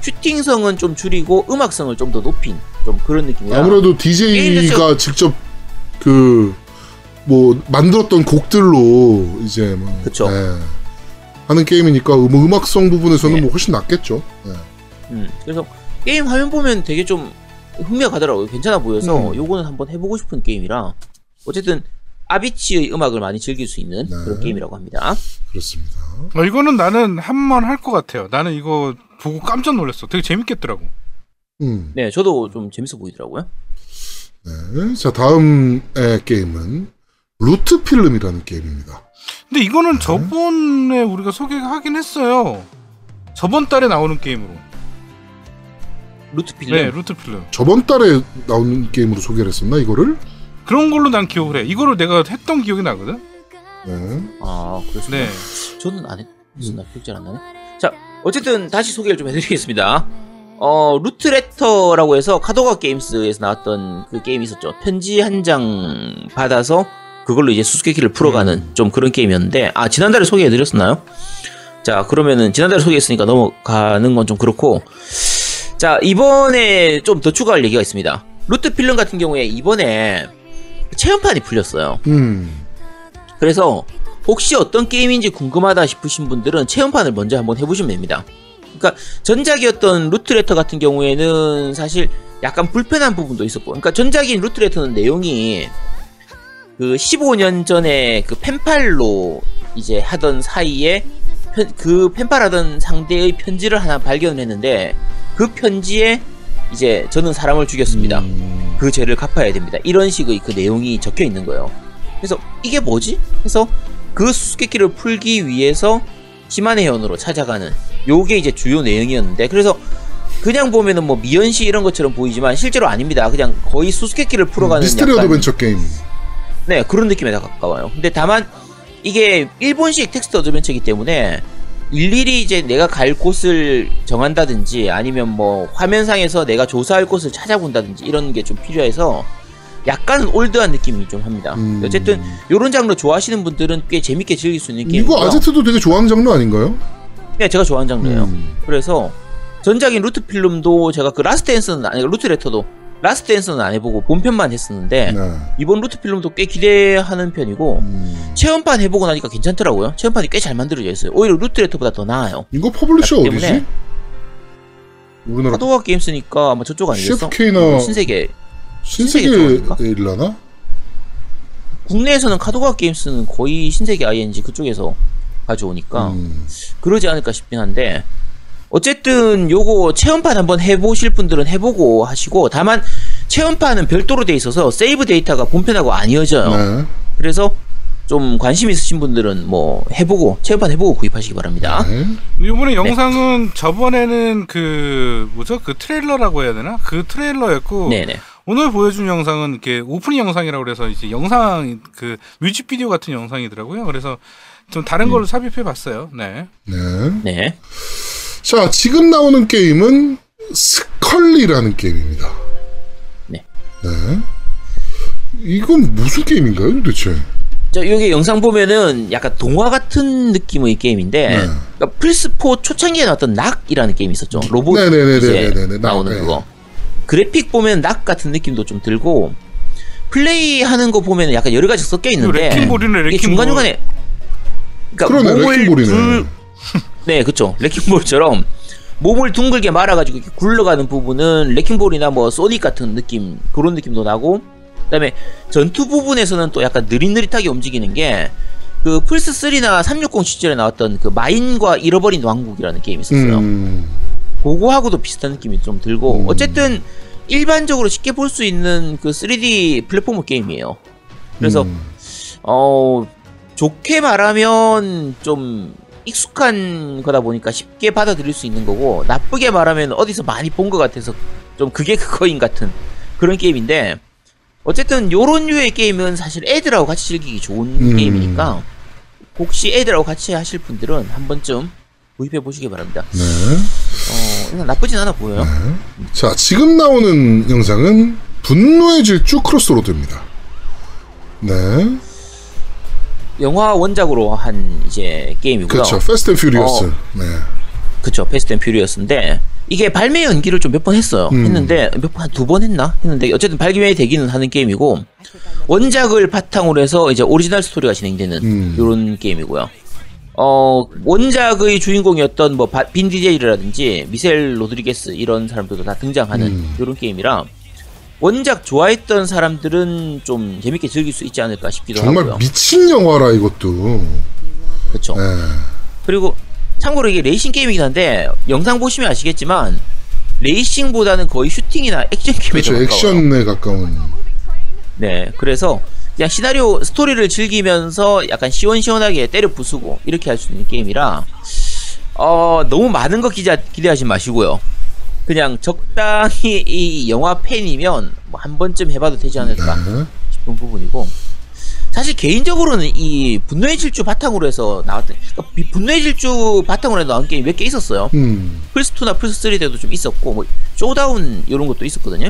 슈팅성은 좀 줄이고 음악성을 좀 더 높인 좀 그런 느낌이야. 아무래도 DJ가 자체가- 직접 그 뭐 만들었던 곡들로 이제 뭐 그쵸. 네, 하는 게임이니까 음, 음악성 부분에서는 네. 뭐 훨씬 낫겠죠. 네. 음, 그래서 게임 화면 보면 되게 좀 흥미가 가더라고요. 괜찮아 보여서 음. 요거는 한번 해보고 싶은 게임이라 어쨌든 아비치의 음악을 많이 즐길 수 있는 네. 그런 게임이라고 합니다. 그렇습니다. 어, 이거는 나는 한 번 할 것 같아요. 나는 이거 보고 깜짝 놀랐어. 되게 재밌겠더라고. 음. 네, 저도 좀 재밌어 보이더라고요. 네. 자, 다음의 게임은 루트 필름이라는 게임입니다. 근데 이거는 저번에 우리가 소개하긴 했어요. 저번 달에 나오는 게임으로. 루트 필름. 네, 루트 필름. 저번 달에 나오는 게임으로 소개를 했었나, 이거를? 그런 걸로 난 기억을 해. 이거를 내가 했던 기억이 나거든. 네. 아, 그렇습니다. 네. 저는 안 했었나 기억이 잘안 나네. 자, 어쨌든 다시 소개를 좀 해드리겠습니다. 어, 루트레터라고 해서 카도가 게임스에서 나왔던 그 게임이 있었죠. 편지 한 장 받아서 그걸로 이제 수수께끼를 풀어가는 좀 그런 게임이었는데, 아, 지난달에 소개해드렸었나요? 자, 그러면은 지난달에 소개했으니까 넘어가는 건 좀 그렇고, 자, 이번에 좀 더 추가할 얘기가 있습니다. 루트 필름 같은 경우에 이번에 체험판이 풀렸어요. 음. 그래서 혹시 어떤 게임인지 궁금하다 싶으신 분들은 체험판을 먼저 한번 해보시면 됩니다. 그러니까 전작이었던 루트레터 같은 경우에는 사실 약간 불편한 부분도 있었고, 그러니까 전작인 루트레터는 내용이 그 15년 전에 그 펜팔로 이제 하던 사이에 편- 그 펜팔하던 상대의 편지를 하나 발견했는데 그 편지에 이제 저는 사람을 죽였습니다. 음. 그 죄를 갚아야 됩니다. 이런 식의 그 내용이 적혀 있는 거예요. 그래서 이게 뭐지? 해서 그 수수께끼를 풀기 위해서 시마네 현으로 찾아가는 요게 이제 주요 내용이었는데 그래서 그냥 보면은 뭐 미연시 이런 것처럼 보이지만 실제로 아닙니다. 그냥 거의 수수께끼를 풀어가는 미스테리 약간 어드벤처 게임. 네 그런 느낌에 다 가까워요. 근데 다만 이게 일본식 텍스트 어드벤처이기 때문에 일일이 이제 내가 갈 곳을 정한다든지 아니면 뭐 화면상에서 내가 조사할 곳을 찾아본다든지 이런 게 좀 필요해서 약간 old한 느낌이 좀 합니다. 음. 어쨌든 이런 장르 좋아하시는 분들은 꽤 재밌게 즐길 수 있는 이거 게임이고요. 아제트도 되게 좋아하는 장르 아닌가요? 네, 제가 좋아하는 장르예요. 음. 그래서 전작인 Root Film도 제가 그 Last Answer는 아니 Root Letter도 Last Answer는 안 해보고 본편만 했었는데 네. 이번 Root Film도 꽤 기대하는 편이고 음. 체험판 해보고 나니까 괜찮더라고요. 체험판이 꽤 잘 만들어져 있어요. 오히려 Root Letter보다 더 나아요. 이거 publisher 어디지? 우리나라 카도카와 게임스니까 아마 저쪽 아니겠어? CFK나 신세계 신세계 신세계 쪽인가? 일라나? 국내에서는 카도카와 게임스는 거의 신세계 I&C 그쪽에서 가져오니까 음. 그러지 않을까 싶긴 한데 어쨌든 요거 체험판 한번 해보실 분들은 해보고 하시고 다만 체험판은 별도로 돼 있어서 세이브 데이터가 본편하고 안 이어져요. 네. 그래서 좀 관심 있으신 분들은 뭐 해보고 체험판 해보고 구입하시기 바랍니다. 네. 이번에 영상은 저번에는 그 뭐죠 그 트레일러라고 해야 되나 그 트레일러였고 네네. 오늘 보여준 영상은 이렇게 오프닝 영상이라고 그래서 이제 영상 그 뮤직비디오 같은 영상이더라고요. 그래서 좀 다른 음. 걸로 삽입해 봤어요. 네. 네. 네. 자, 지금 나오는 게임은 스컬리라는 게임입니다. 네. 네. 이건 무슨 게임인가요, 도대체? 저 여기 영상 보면은 약간 동화 같은 느낌의 게임인데 네. 그러니까 플스4 초창기에 나왔던 낙이라는 게임이 있었죠. 로봇 네네네네네네네. 이제 낙, 나오는 네. 그거. 그래픽 보면 낙 같은 느낌도 좀 들고 플레이 하는 거 보면 약간 여러 가지 섞여 그 있는데 wrecking ball이네 이게 wrecking ball. 중간 중간에 그러니까 그러네, 몸을 wrecking ball이네. 둘- 네, 그쵸. wrecking ball처럼 몸을 둥글게 말아가지고 이렇게 굴러가는 부분은 wrecking ball이나 뭐 소닉 같은 느낌 그런 느낌도 나고 그다음에 전투 부분에서는 또 약간 느릿느릿하게 움직이는 게 그 플스 3나 360 시절에 나왔던 그 마인과 잃어버린 왕국이라는 게임이 있었어요. 음. 그거하고도 비슷한 느낌이 좀 들고 음. 어쨌든 일반적으로 쉽게 볼 수 있는 그 3D 플랫포머 게임이에요. 그래서 음. 어 좋게 말하면 좀 익숙한 거다 보니까 쉽게 받아들일 수 있는 거고 나쁘게 말하면 어디서 많이 본 것 같아서 좀 그게 그거인 같은 그런 게임인데 어쨌든 요런 류의 게임은 사실 애들하고 같이 즐기기 좋은 음. 게임이니까 혹시 애들하고 같이 하실 분들은 한 번쯤 구입해 보시기 바랍니다. 네. 어, 일단 나쁘진 않아 보여요. 자, 지금 나오는 영상은 분노의 질주 크로스로드입니다. 네. 영화 원작으로 한 이제 게임이고요. 그렇죠. Fast and Furious. 어. 네. 그쵸 Fast and Furious인데 이게 발매 연기를 좀 몇 번 했어요 음. 했는데 몇 번 한 두 번 했나 했는데 어쨌든 발매 되기는 하는 게임이고 원작을 바탕으로 해서 이제 오리지널 스토리가 진행되는 음. 이런 게임이고요 어 원작의 주인공이었던 뭐 빈 디젤이라든지 미셀 로드리게스 이런 사람들도 다 등장하는 음. 이런 게임이라 원작 좋아했던 사람들은 좀 재밌게 즐길 수 있지 않을까 싶기도 정말 하고요 미친 영화라 이것도. 네. 그리고 참고로 이게 레이싱 게임이긴 한데 영상 보시면 아시겠지만 레이싱보다는 거의 슈팅이나 액션 게임에 그렇죠. 액션에 가까운. 네, 그래서 그냥 시나리오 스토리를 즐기면서 약간 시원시원하게 때려 부수고 이렇게 할 수 있는 게임이라 어 너무 많은 거 기대 기대하지 마시고요. 그냥 적당히 이 영화 팬이면 뭐 한 번쯤 해봐도 되지 않을까 네. 싶은 부분이고 사실 개인적으로는 이 분노의 질주 바탕으로 해서 나왔던 그러니까 이 분노의 질주 바탕으로 해서 나온 게임 몇 개 있었어요. 음. 플스2나 플스3 때도 좀 있었고 뭐 Showdown 이런 것도 있었거든요.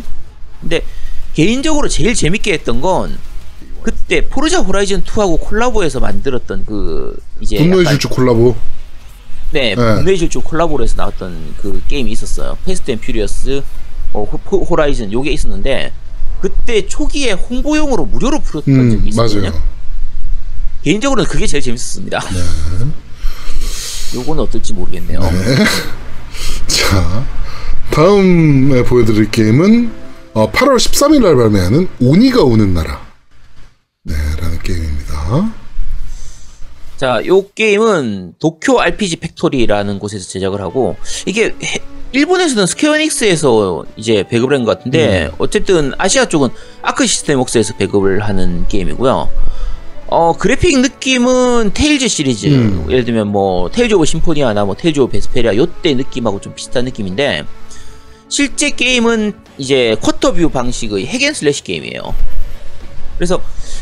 근데 개인적으로 제일 재밌게 했던 건 그때 Forza Horizon 2하고 콜라보해서 만들었던 그 이제 분노의 질주 콜라보. 네, 네. 분노의 질주 콜라보로 해서 나왔던 그 게임이 있었어요. Fast and Furious 어, 호, 호- Horizon 요게 있었는데 그때 초기에 홍보용으로 무료로 풀었던 적이 음, 있었거든요. 맞아요. 개인적으로는 그게 제일 재밌었습니다. 요거는 어떨지 모르겠네요. 자, 다음에 보여드릴 게임은 어, 8월 13일 날 발매하는 오니가 우는 나라. 네, 라는 게임입니다. 자, 요 게임은 도쿄 RPG 팩토리라는 곳에서 제작을 하고 이게 해- 일본에서는 스퀘어에닉스에서 이제 배급을 한 것 같은데 어쨌든 아시아 쪽은 아크 시스템웍스에서 배급을 하는 게임이고요. 어 그래픽 느낌은 테일즈 시리즈 음. 예를 들면 뭐 테일즈 오브 심포니아나 뭐 테일즈 오브 베스페리아 요때 느낌하고 좀 비슷한 느낌인데 실제 게임은 이제 quarter view 방식의 hack and slash 게임이에요. 그래서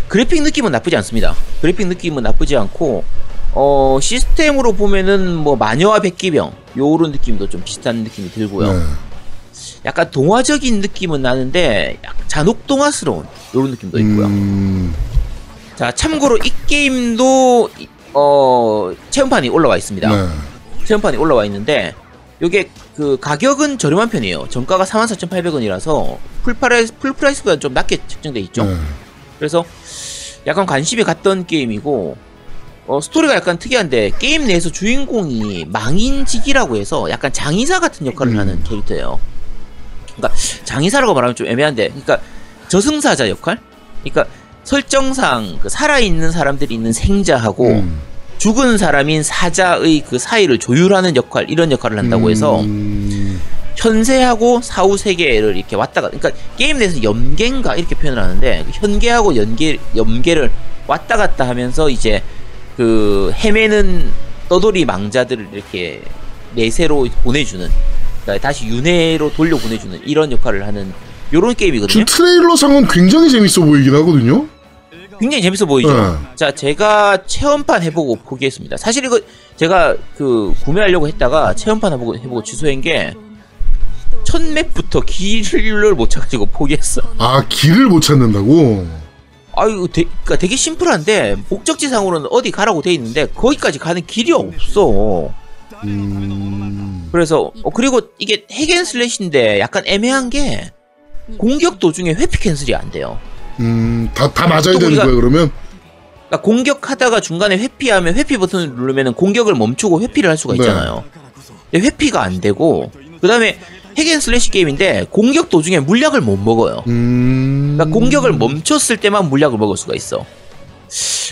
그래픽 느낌은 나쁘지 않습니다. 그래픽 느낌은 나쁘지 않고 어 시스템으로 보면은 뭐 마녀와 백기병 요런 느낌도 좀 비슷한 느낌이 들고요. 네. 약간 동화적인 느낌은 나는데 약 잔혹 동화스러운 요런 느낌도 있고요. 음, 자 참고로 이 게임도 이- 어 체험판이 올라와 있습니다. 네. 체험판이 올라와 있는데 요게 그 가격은 저렴한 편이에요. 정가가 44,800원이라서 full price full price보다 좀 낮게 책정돼 있죠. 네. 그래서 약간 관심이 갔던 게임이고 어, 스토리가 약간 특이한데 게임 내에서 주인공이 망인지기라고 해서 약간 장의사 같은 역할을 음. 하는 캐릭터예요. 그러니까 장의사라고 말하면 좀 애매한데, 그러니까 저승사자 역할? 그러니까 설정상 그 살아있는 사람들이 있는 생자하고 음. 죽은 사람인 사자의 그 사이를 조율하는 역할 이런 역할을 한다고 해서 음, 현세하고 사후 세계를 이렇게 왔다가 그러니까 게임 내에서 연계인가 이렇게 표현을 하는데 그 현계하고 연계 연계를 왔다 갔다 하면서 이제 그 헤매는 떠돌이 망자들을 이렇게 내세로 보내주는 그러니까 다시 윤회로 돌려 보내주는 이런 역할을 하는 요런 게임이거든요. 지금 트레일러 상은 굉장히 재밌어 보이긴 하거든요. 굉장히 재밌어 보이죠. 네. 자, 제가 체험판 해보고 포기했습니다. 사실 이거 제가 그 구매하려고 했다가 체험판 해보고, 해보고 취소한 게 첫 맵부터 길을 못 찾아가지고 포기했어. 아, 길을 못 찾는다고? 아유, 되, 그러니까 되게 심플한데 목적지상으로는 어디 가라고 돼 있는데 거기까지 가는 길이 없어. 음, 그래서 어, 그리고 이게 핵앤슬래시인데 약간 애매한 게 공격 도중에 회피 cancel이 안 돼요. 음, 다, 다 맞아야 또 되는 거야, 그러면? 그러니까 공격하다가 중간에 회피하면 회피 버튼을 누르면 공격을 멈추고 회피를 할 수가 네. 있잖아요. 근데 회피가 안 되고 그 다음에 hack and slash 게임인데 공격 도중에 물약을 못 먹어요. 음. 그러니까 공격을 멈췄을 때만 물약을 먹을 수가 있어.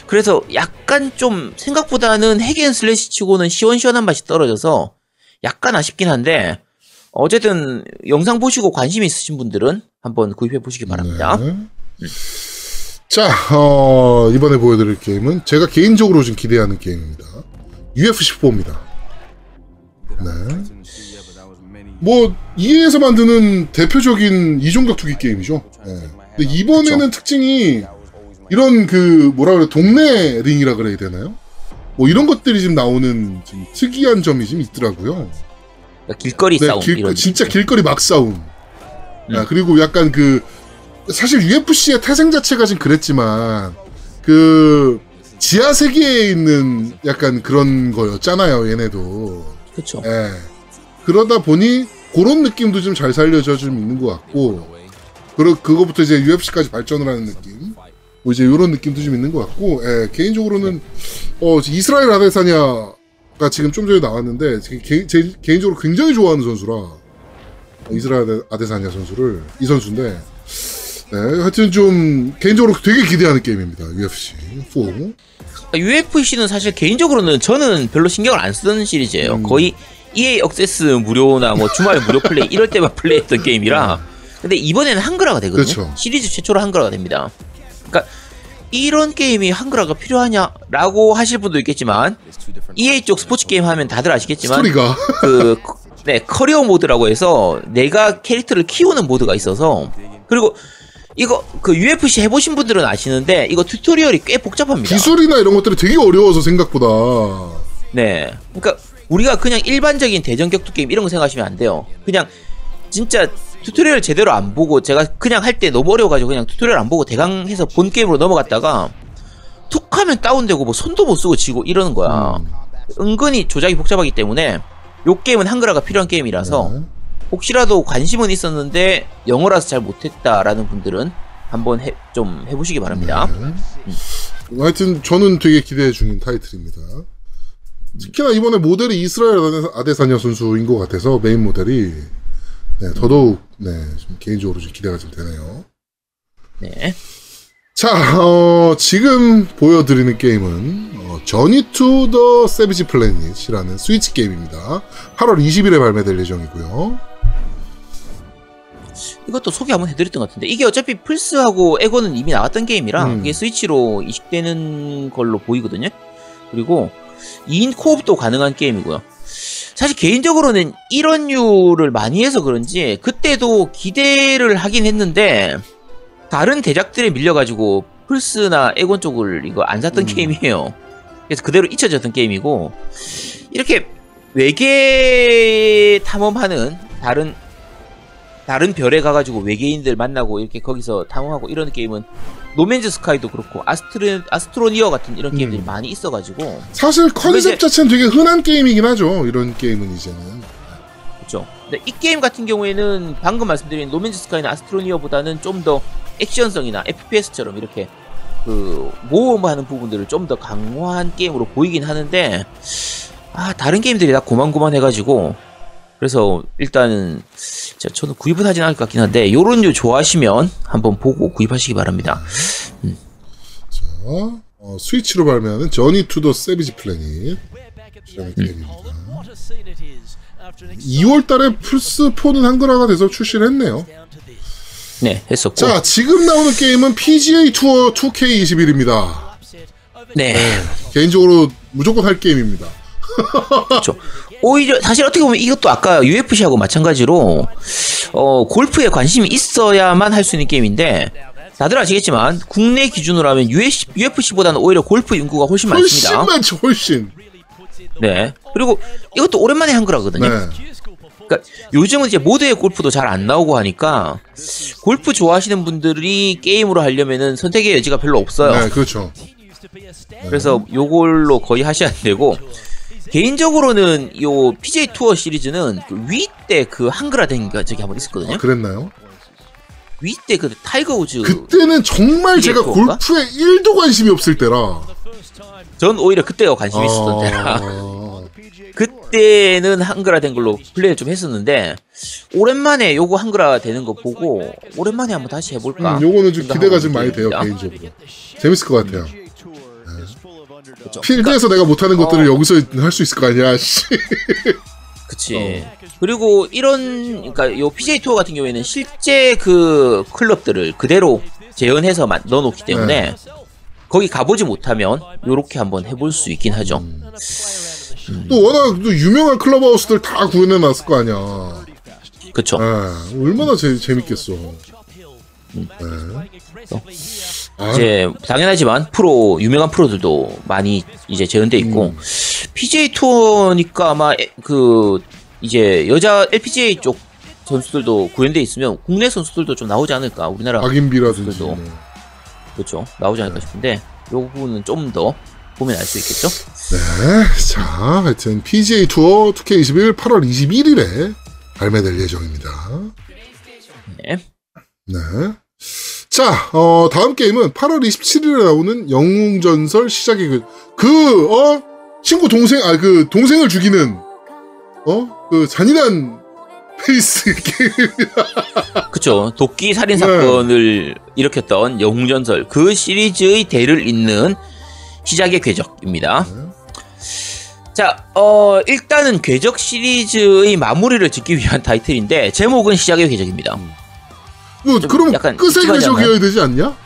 그래서 약간 좀 생각보다는 hack and slash 치고는 시원시원한 맛이 떨어져서 약간 아쉽긴 한데 어쨌든 영상 보시고 관심 있으신 분들은 한번 구입해 보시기 바랍니다. 네. 자, 어, 이번에 보여드릴 게임은 제가 개인적으로 좀 기대하는 게임입니다. UFC4입니다. 네. 뭐, EA에서 만드는 대표적인 이종격 투기 게임이죠. 네. 근데 이번에는 특징이 이런 그, 뭐라 그래, 동네 링이라 그래야 되나요? 뭐 이런 것들이 지금 나오는 좀 특이한 점이 좀 있더라고요. 그러니까 길거리 네, 싸움 길, 이런 진짜 느낌. 길거리 막 싸움. 음. 아, 그리고 약간 그, 사실 UFC의 태생 자체가 좀 그랬지만, 그, 지하 세계에 있는 약간 그런 거였잖아요, 얘네도. 그렇죠. 예. 그러다 보니, 그런 느낌도 좀 잘 살려져 좀 있는 것 같고, 그러, 그거부터 이제 UFC까지 발전을 하는 느낌. 뭐 이제 이런 느낌도 좀 있는 것 같고, 예, 개인적으로는, 어, 이스라엘 아데사냐가 지금 좀 전에 나왔는데, 제, 개, 제 개인적으로 굉장히 좋아하는 선수라, 이스라엘 아데사냐 선수를, 이 선수인데, 네, 하여튼 좀, 개인적으로 되게 기대하는 게임입니다, UFC 4. UFC는 사실 개인적으로는 저는 별로 신경을 안 쓰는 시리즈예요. 음. 거의 EA 억세스 무료나 뭐 주말 무료 플레이 이럴 때만 플레이했던 게임이라 근데 이번에는 한글화가 되거든요. 그렇죠. 시리즈 최초로 한글화가 됩니다. 그러니까 이런 게임이 한글화가 필요하냐라고 하실 분도 있겠지만 EA 쪽 스포츠 게임 하면 다들 아시겠지만 스토리가 그 네, 커리어 모드라고 해서 내가 캐릭터를 키우는 모드가 있어서 그리고 이거 그 UFC 해보신 분들은 아시는데 이거 tutorial이 꽤 복잡합니다. 기술이나 이런 것들이 되게 어려워서 생각보다 네. 그러니까 우리가 그냥 일반적인 대전 격투 게임 이런 거 생각하시면 안 돼요. 그냥 진짜 tutorial 제대로 안 보고 제가 그냥 할 때 너무 어려워가지고 그냥 tutorial 안 보고 대강 해서 본 게임으로 넘어갔다가 툭 하면 다운되고 뭐 손도 못 쓰고 지고 이러는 거야. 음. 은근히 조작이 복잡하기 때문에 요 게임은 한글화가 필요한 게임이라서 네. 혹시라도 관심은 있었는데 영어라서 잘 못했다라는 분들은 한번 해, 좀 해보시기 바랍니다. 네. 하여튼 저는 되게 기대 중인 타이틀입니다. 특히나 이번에 모델이 이스라엘 아데- 아데사냐 선수인 것 같아서 메인 모델이 네, 더더욱 네, 좀 개인적으로 좀 기대가 좀 되네요. 네. 자, 어, 지금 보여드리는 게임은 어, 저니 투더 세비지 플래닛이라는 스위치 게임입니다. 8월 20일에 발매될 예정이고요. 이것도 소개 한번 해드렸던 것 같은데 이게 어차피 플스하고 엑원은 이미 나왔던 게임이라 음. 그게 스위치로 이식되는 걸로 보이거든요. 그리고 2인 코업도 가능한 게임이고요. 사실 개인적으로는 이런 류를 많이 해서 그런지 그때도 기대를 하긴 했는데 다른 대작들에 밀려가지고 플스나 에곤 쪽을 이거 안 샀던 음. 게임이에요. 그래서 그대로 잊혀졌던 게임이고 이렇게 외계 탐험하는 다른 다른 별에 가가지고 외계인들 만나고 이렇게 거기서 탐험하고 이런 게임은 노맨즈 스카이도 그렇고 아스트로 아스트로니어 같은 이런 게임들이 음. 많이 있어가지고 사실 컨셉 자체는 되게 흔한 게임이긴 하죠. 이런 게임은 이제는. 그렇죠. 근데 이 게임 같은 경우에는 방금 말씀드린 노맨즈 스카이나 아스트로니어보다는 좀 더 액션성이나 FPS처럼 이렇게 그 모험하는 부분들을 좀 더 강화한 게임으로 보이긴 하는데 아 다른 게임들이 다 고만고만해가지고 그래서 일단은 자, 저는 구입은 하진 않을 것 같긴 한데 요런 류 좋아하시면 한번 보고 구입하시기 바랍니다. 자, 어, 스위치로 발매하는 저니 투더 세비지 플래닛. 이라는 게임입니다. 2월 달에 플스 4는 한글화가 돼서 출시를 했네요. 네 했었고 자, 지금 나오는 게임은 PGA 투어 2K21입니다. 네 개인적으로 무조건 할 게임입니다. 그렇죠. 오히려 사실 어떻게 보면 이것도 아까 UFC하고 마찬가지로 어 골프에 관심이 있어야만 할 수 있는 게임인데 다들 아시겠지만 국내 기준으로 하면 UFC, UFC보다는 오히려 골프 인구가 훨씬 훨씬 많습니다. 많죠, 훨씬. 네. 그리고 이것도 오랜만에 한 거라거든요. 네. 그러니까 요즘은 이제 모드의 골프도 잘 안 나오고 하니까 골프 좋아하시는 분들이 게임으로 하려면은 선택의 여지가 별로 없어요. 네, 그렇죠. 그래서 요걸로 거의 하셔야 되고 개인적으로는 요 PGA 투어 시리즈는 위때 그 한글화된 게 저기 한번 있었거든요. 아, 그랬나요? 위때 그 타이거 우즈 그때는 정말 제가 그건가? 골프에 1도 관심이 없을 때라. 전 오히려 그때가 관심이 있었던 때라 아, 그때는 한글화된 걸로 플레이를 좀 했었는데 오랜만에 요거 한글화 되는 거 보고 오랜만에 한번 다시 해볼까 음, 요거는 좀 기대가 좀 많이 돼요. 개인적으로. 재밌을 것 같아요. 그쵸. 필드에서 내가 못하는 것들을 어. 여기서 할 수 있을 거 아니야, 씨. 그치. 그리고 이런, 그니까 요 PJ 투어 같은 경우에는 실제 그 클럽들을 그대로 재현해서 만- 넣어놓기 때문에 네. 거기 가보지 못하면 요렇게 한번 해볼 수 있긴 하죠. 또 워낙 또 유명한 클럽하우스들 다 구현해 놨을 거 아니야. 그쵸. 아, 얼마나 재, 재밌겠어. 네. 아, 이제 당연하지만 프로 유명한 프로들도 많이 이제 재현돼 있고 음. PGA 투어니까 아마 에- 그 이제 여자 LPGA 쪽 선수들도 구현돼 있으면 국내 선수들도 좀 나오지 않을까 우리나라 박인비라든지. 그래도. 뭐. 그렇죠 나오지 않을까 싶은데 요 부분은 좀 더 보면 알 수 있겠죠. 네, 자, 하여튼 PGA 투어 2K21 8월 21일에 발매될 예정입니다. 네. 네. 자, 어, 다음 게임은 8월 27일에 나오는 영웅전설 시작의 그, 그, 어? 친구 동생, 아, 그, 동생을 죽이는, 어? 그, 잔인한 페이스 게임. 그쵸. 도끼 살인 네. 사건을 일으켰던 영웅전설 그 시리즈의 대를 잇는 시작의 궤적입니다. 자, 어, 일단은 궤적 시리즈의 마무리를 짓기 위한 타이틀인데, 제목은 시작의 궤적입니다. 뭐 약간 끝의 궤적이어야 되지 않냐?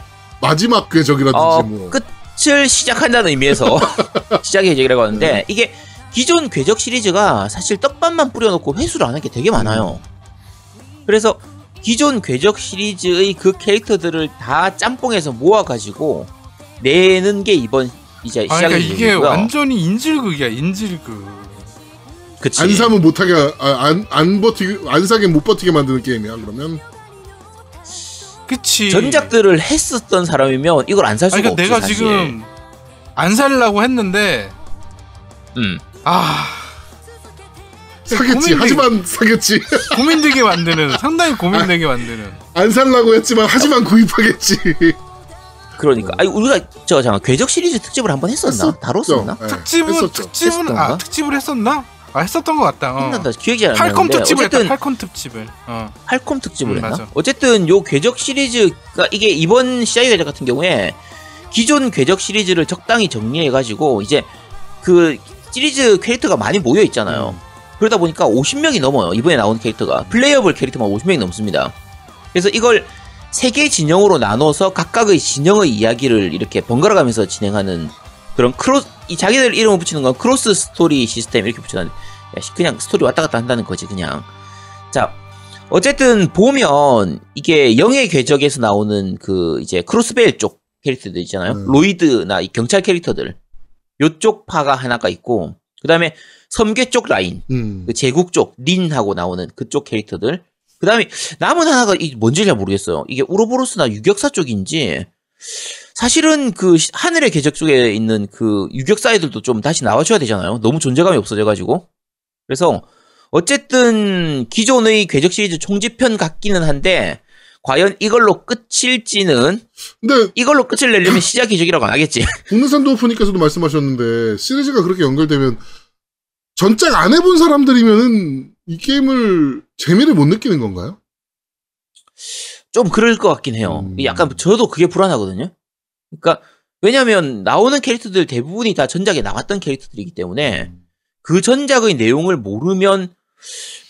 마지막 궤적이라든지 어, 뭐. 끝을 시작한다는 의미에서 시작의 궤적이라고 하는데, 이게 기존 궤적 시리즈가 사실 떡밥만 뿌려놓고 회수를 안 한 게 되게 많아요. 그래서 기존 궤적 시리즈의 그 캐릭터들을 다 짬뽕해서 모아가지고 내는 게 이번 이제 아, 시작의 그러니까 이게 궤적이고요. 완전히 인질극이야 인질극. 그치. 안 사면 못하게 아, 안, 안 버티게 안 사게 못 버티게 만드는 게임이야 그러면 그치. 전작들을 했었던 사람이면 이걸 안 살 수가 아니, 그러니까 없지 내가 사실. 지금 안 살려고 했는데 음. 아 사겠지 고민돼. 하지만 사겠지 고민되게 만드는 상당히 고민되게 만드는. 안 살라고 했지만 하지만 구입하겠지 그러니까 아니 우리가 저 잠깐 궤적 시리즈 특집을 한번 했었나? 했었죠. 다뤘었나? 네, 특집은 했었죠. 특집은 했었던가? 아 특집을 했었나? 아 했었던 것 같다. 어. 했는다 기억이 안 팔콤 나는데 특집을 했다. 어쨌든 팔콤 특집을. 어. 팔콤 특집을 음, 했나? 맞아. 어쨌든 요 궤적 시리즈가 이게 이번 시아이 궤적 같은 경우에 기존 궤적 시리즈를 적당히 정리해 가지고 이제 그 시리즈 캐릭터가 많이 모여 있잖아요. 그러다 보니까 50명이 넘어요. 이번에 나온 캐릭터가 playable 캐릭터만 50명이 넘습니다. 그래서 이걸 세 개 진영으로 나눠서 각각의 진영의 이야기를 이렇게 번갈아 가면서 진행하는 그런 cross 이 자기들 이름을 붙이는 건 cross story system 이렇게 붙여놨는데 그냥 스토리 왔다 갔다 한다는 거지 그냥. 자 어쨌든 보면 이게 영의 궤적에서 나오는 그 이제 크로스벨 쪽 캐릭터들 있잖아요. 음. 로이드나 이 경찰 캐릭터들. 요쪽 파가 하나가 있고 그 다음에 섬계 쪽 라인 음. 그 제국 쪽 린하고 나오는 그쪽 캐릭터들. 그 다음에 남은 하나가 이 뭔지 잘 모르겠어요. 이게 우로보로스나 유격사 쪽인지 사실은 그 시- 하늘의 궤적 쪽에 있는 그 유격사 애들도 좀 다시 나와줘야 되잖아요 너무 존재감이 없어져가지고 그래서 어쨌든 기존의 궤적 시리즈 총지편 같기는 한데 과연 이걸로 끝일지는 근데 이걸로 끝을 내려면 시작 궤적이라고 안 하겠지 국내산도프님께서도 말씀하셨는데 시리즈가 그렇게 연결되면 전작 안 해본 사람들이면은 이 게임을 재미를 못 느끼는 건가요? 좀 그럴 것 같긴 해요. 음. 약간 저도 그게 불안하거든요. 그러니까 왜냐하면 나오는 캐릭터들 대부분이 다 전작에 나왔던 캐릭터들이기 때문에 그 전작의 내용을 모르면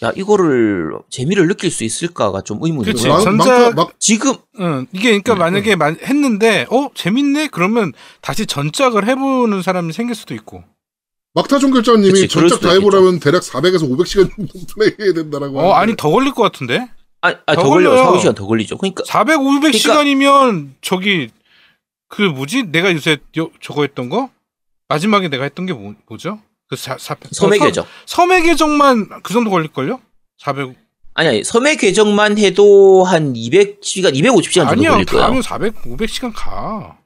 야 이거를 재미를 느낄 수 있을까가 좀 의문이고요. 그치. 막, 전작- 막, 막 지금 응. 이게 그러니까 음, 만약에 만- 했는데 어 재밌네 그러면 다시 전작을 해보는 사람이 생길 수도 있고. 막타종 결자님이 전작 다 해보려면 대략 400에서 500시간 정도 플레이해야 된다라고. 어. 아니 더 걸릴 것 같은데. 아, 아, 더. 걸려요. 4, 5시간 더 걸리죠. 그러니까 400, 500 그러니까- 시간이면 저기 그 뭐지? 내가 요새 요, 저거 했던 거 마지막에 내가 했던 게 뭐, 뭐죠? 그 사, 사, 섬의 어, 궤적. 섬의 궤적만 그 정도 걸릴 걸요? 400 아니, 아니 섬의 궤적만 해도 한 200시간, 250시간 정도 아니야. 걸릴 거예요. 가면 400, 500시간 가.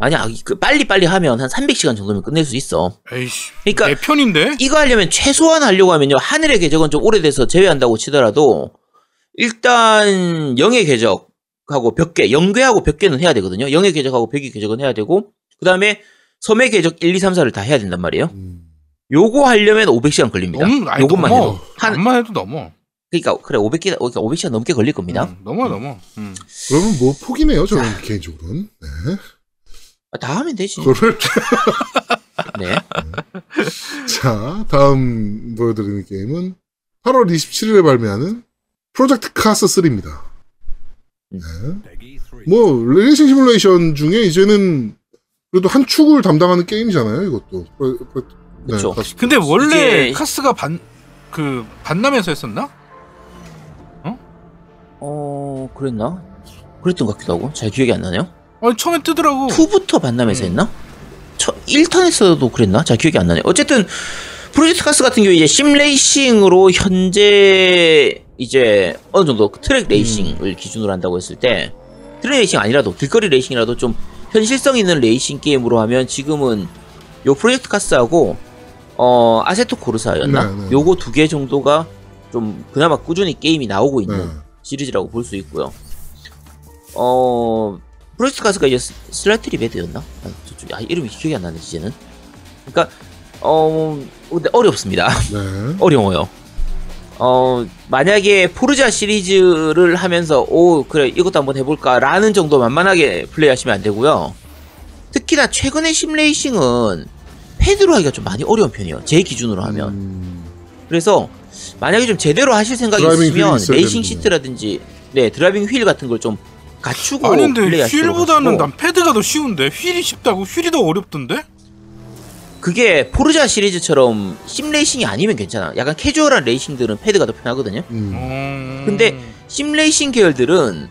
아니야, 그 빨리 빨리 하면 한 300시간 정도면 끝낼 수 있어. 에이씨. 그러니까 내 편인데. 이거 하려면 최소한 하려고 하면요 하늘의 궤적은 좀 오래돼서 제외한다고 치더라도 일단 영의 궤적 하고 벽계 영괴하고 벽계는 해야 되거든요 영의 궤적하고 벽의 궤적은 해야 되고 그 다음에 섬의 궤적 1, 2, 3, 4를 다 해야 된단 말이에요 음. 요거 하려면 500시간 걸립니다 너무 아니, 요것만 넘어. 해도 한 안만 해도 넘어. 그러니까 그래 500개 그러니까 500시간 넘게 걸릴 겁니다 음, 넘어 넘어. 음. 그러면 뭐 포기네요, 저는 개인적으로는. 네. 아, 다 하면 되지 그거를 네 자, 다음 보여드리는 게임은 8월 27일에 발매하는 프로젝트 카스 3입니다. 네. 뭐, 레이싱 시뮬레이션 중에 이제는 그래도 한 축을 담당하는 게임이잖아요, 이것도. 프로- 프로- 네. CARS. 근데 원래 이게- CARS가 반 그 반남에서 했었나? 어 그랬나 그랬던 것 같기도 하고 잘 기억이 안 나네요 아니 처음에 뜨더라고. 2부터 반남에서 음. 했나? 첫 1탄에서도 그랬나? 잘 기억이 안 나네. 어쨌든 Project CARS 같은 경우에 이제 sim racing으로 현재 이제 어느 정도 그 트랙 레이싱을 기준으로 한다고 했을 때 트랙 레이싱 아니라도 길거리 레이싱이라도 좀 현실성 있는 레이싱 게임으로 하면 지금은 요 Project CARS하고 어 Assetto Corsa였나? 네, 네. 요거 두 개 정도가 좀 그나마 꾸준히 게임이 나오고 있는 네. 시리즈라고 볼 수 있고요. 어 Project CARS가 이제 스- Slightly Mad였나? 아, 저쪽 아 이름이 기억이 안 나네 이제는. 그러니까 어 근데 어렵습니다. 네. 어려워요. 어 만약에 Forza 시리즈를 하면서 오 그래 이것도 한번 해볼까 라는 정도 만만하게 플레이하시면 안 되고요. 특히나 최근의 sim racing은 패드로 하기가 좀 많이 어려운 편이에요. 제 기준으로 하면. 음, 그래서 만약에 좀 제대로 하실 생각이 있으면 레이싱. 시트라든지 네 드라이빙 휠 같은 걸 좀 갖추고 아닌데 휠보다는. 난 패드가 더 쉬운데 휠이 쉽다고 휠이 더 어렵던데? 그게 Forza 시리즈처럼 sim racing이 아니면 괜찮아. 약간 캐주얼한 레이싱들은 패드가 더 편하거든요. 음. 음... 근데 sim racing 계열들은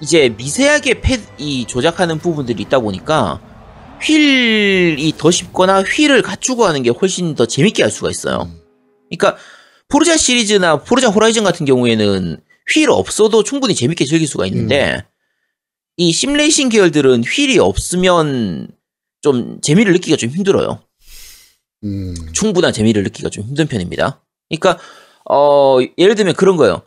이제 미세하게 패드 이 조작하는 부분들이 있다 보니까 휠이 더 쉽거나 휠을 갖추고 하는 게 훨씬 더 재밌게 할 수가 있어요. 음. 그러니까 포르자 시리즈나 포르자 호라이즌 같은 경우에는 휠 없어도 충분히 재밌게 즐길 수가 있는데 이 심레이싱 계열들은 휠이 없으면 좀 재미를 느끼기가 좀 힘들어요. 음. 충분한 재미를 느끼기가 좀 힘든 편입니다. 그러니까 어 예를 들면 그런 거예요.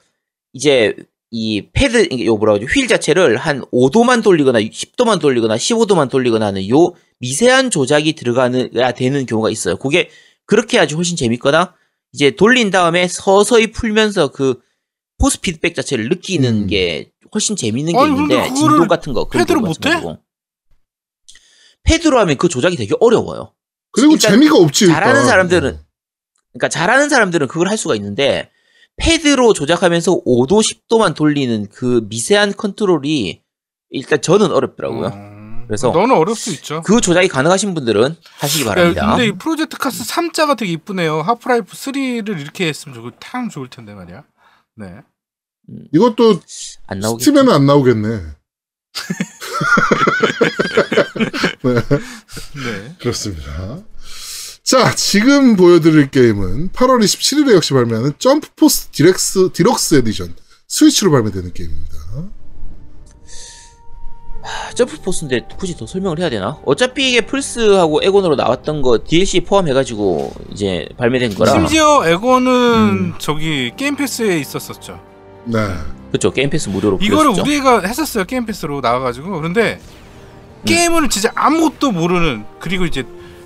이제 이 패드 이게 요 뭐라 그러죠? 휠 자체를 한 5도만 돌리거나 10도만 돌리거나 15도만 돌리거나 하는 요 미세한 조작이 들어가야 되는 경우가 있어요. 그게 그렇게 해야지 훨씬 재밌거나 이제 돌린 다음에 서서히 풀면서 그 force feedback 자체를 느끼는 음. 게 훨씬 재밌는 게 아니, 있는데 그거를 진동 같은 거 패드로 거 못해? 패드로 하면 그 조작이 되게 어려워요. 그리고 재미가 없지. 잘하는 일단. 사람들은 그러니까 잘하는 사람들은 그걸 할 수가 있는데 패드로 조작하면서 5도 10도만 돌리는 그 미세한 컨트롤이 일단 저는 어렵더라고요. 음... 그래서 너는 어려울 수 있죠. 그 조작이 가능하신 분들은 하시기 바랍니다. 야, 근데 이 Project CARS 3자가 되게 이쁘네요. Half-Life 3를 이렇게 했으면 좋고 참 좋을 텐데 말이야. 네. 이것도 안. Steam에는 안 나오겠네. 네. 그렇습니다. 자, 지금 보여드릴 게임은 8월 27일에 역시 발매하는 Jump Force Deluxe, Deluxe Edition Switch로 발매되는 게임입니다. Jump Force인데 굳이 더 설명을 해야 되나? 어차피 이게 플스하고 엑원으로 나왔던 거 DLC 포함해가지고 이제 발매된 거라. 심지어 엑원은 음. 저기 Game Pass에 있었었죠. 네. 그렇죠. Game Pass 무료로 이거를. 우리가 했었어요. 게임 패스로 나와가지고. 그런데 음. 게임을 진짜 아무것도 모르는 그리고 이제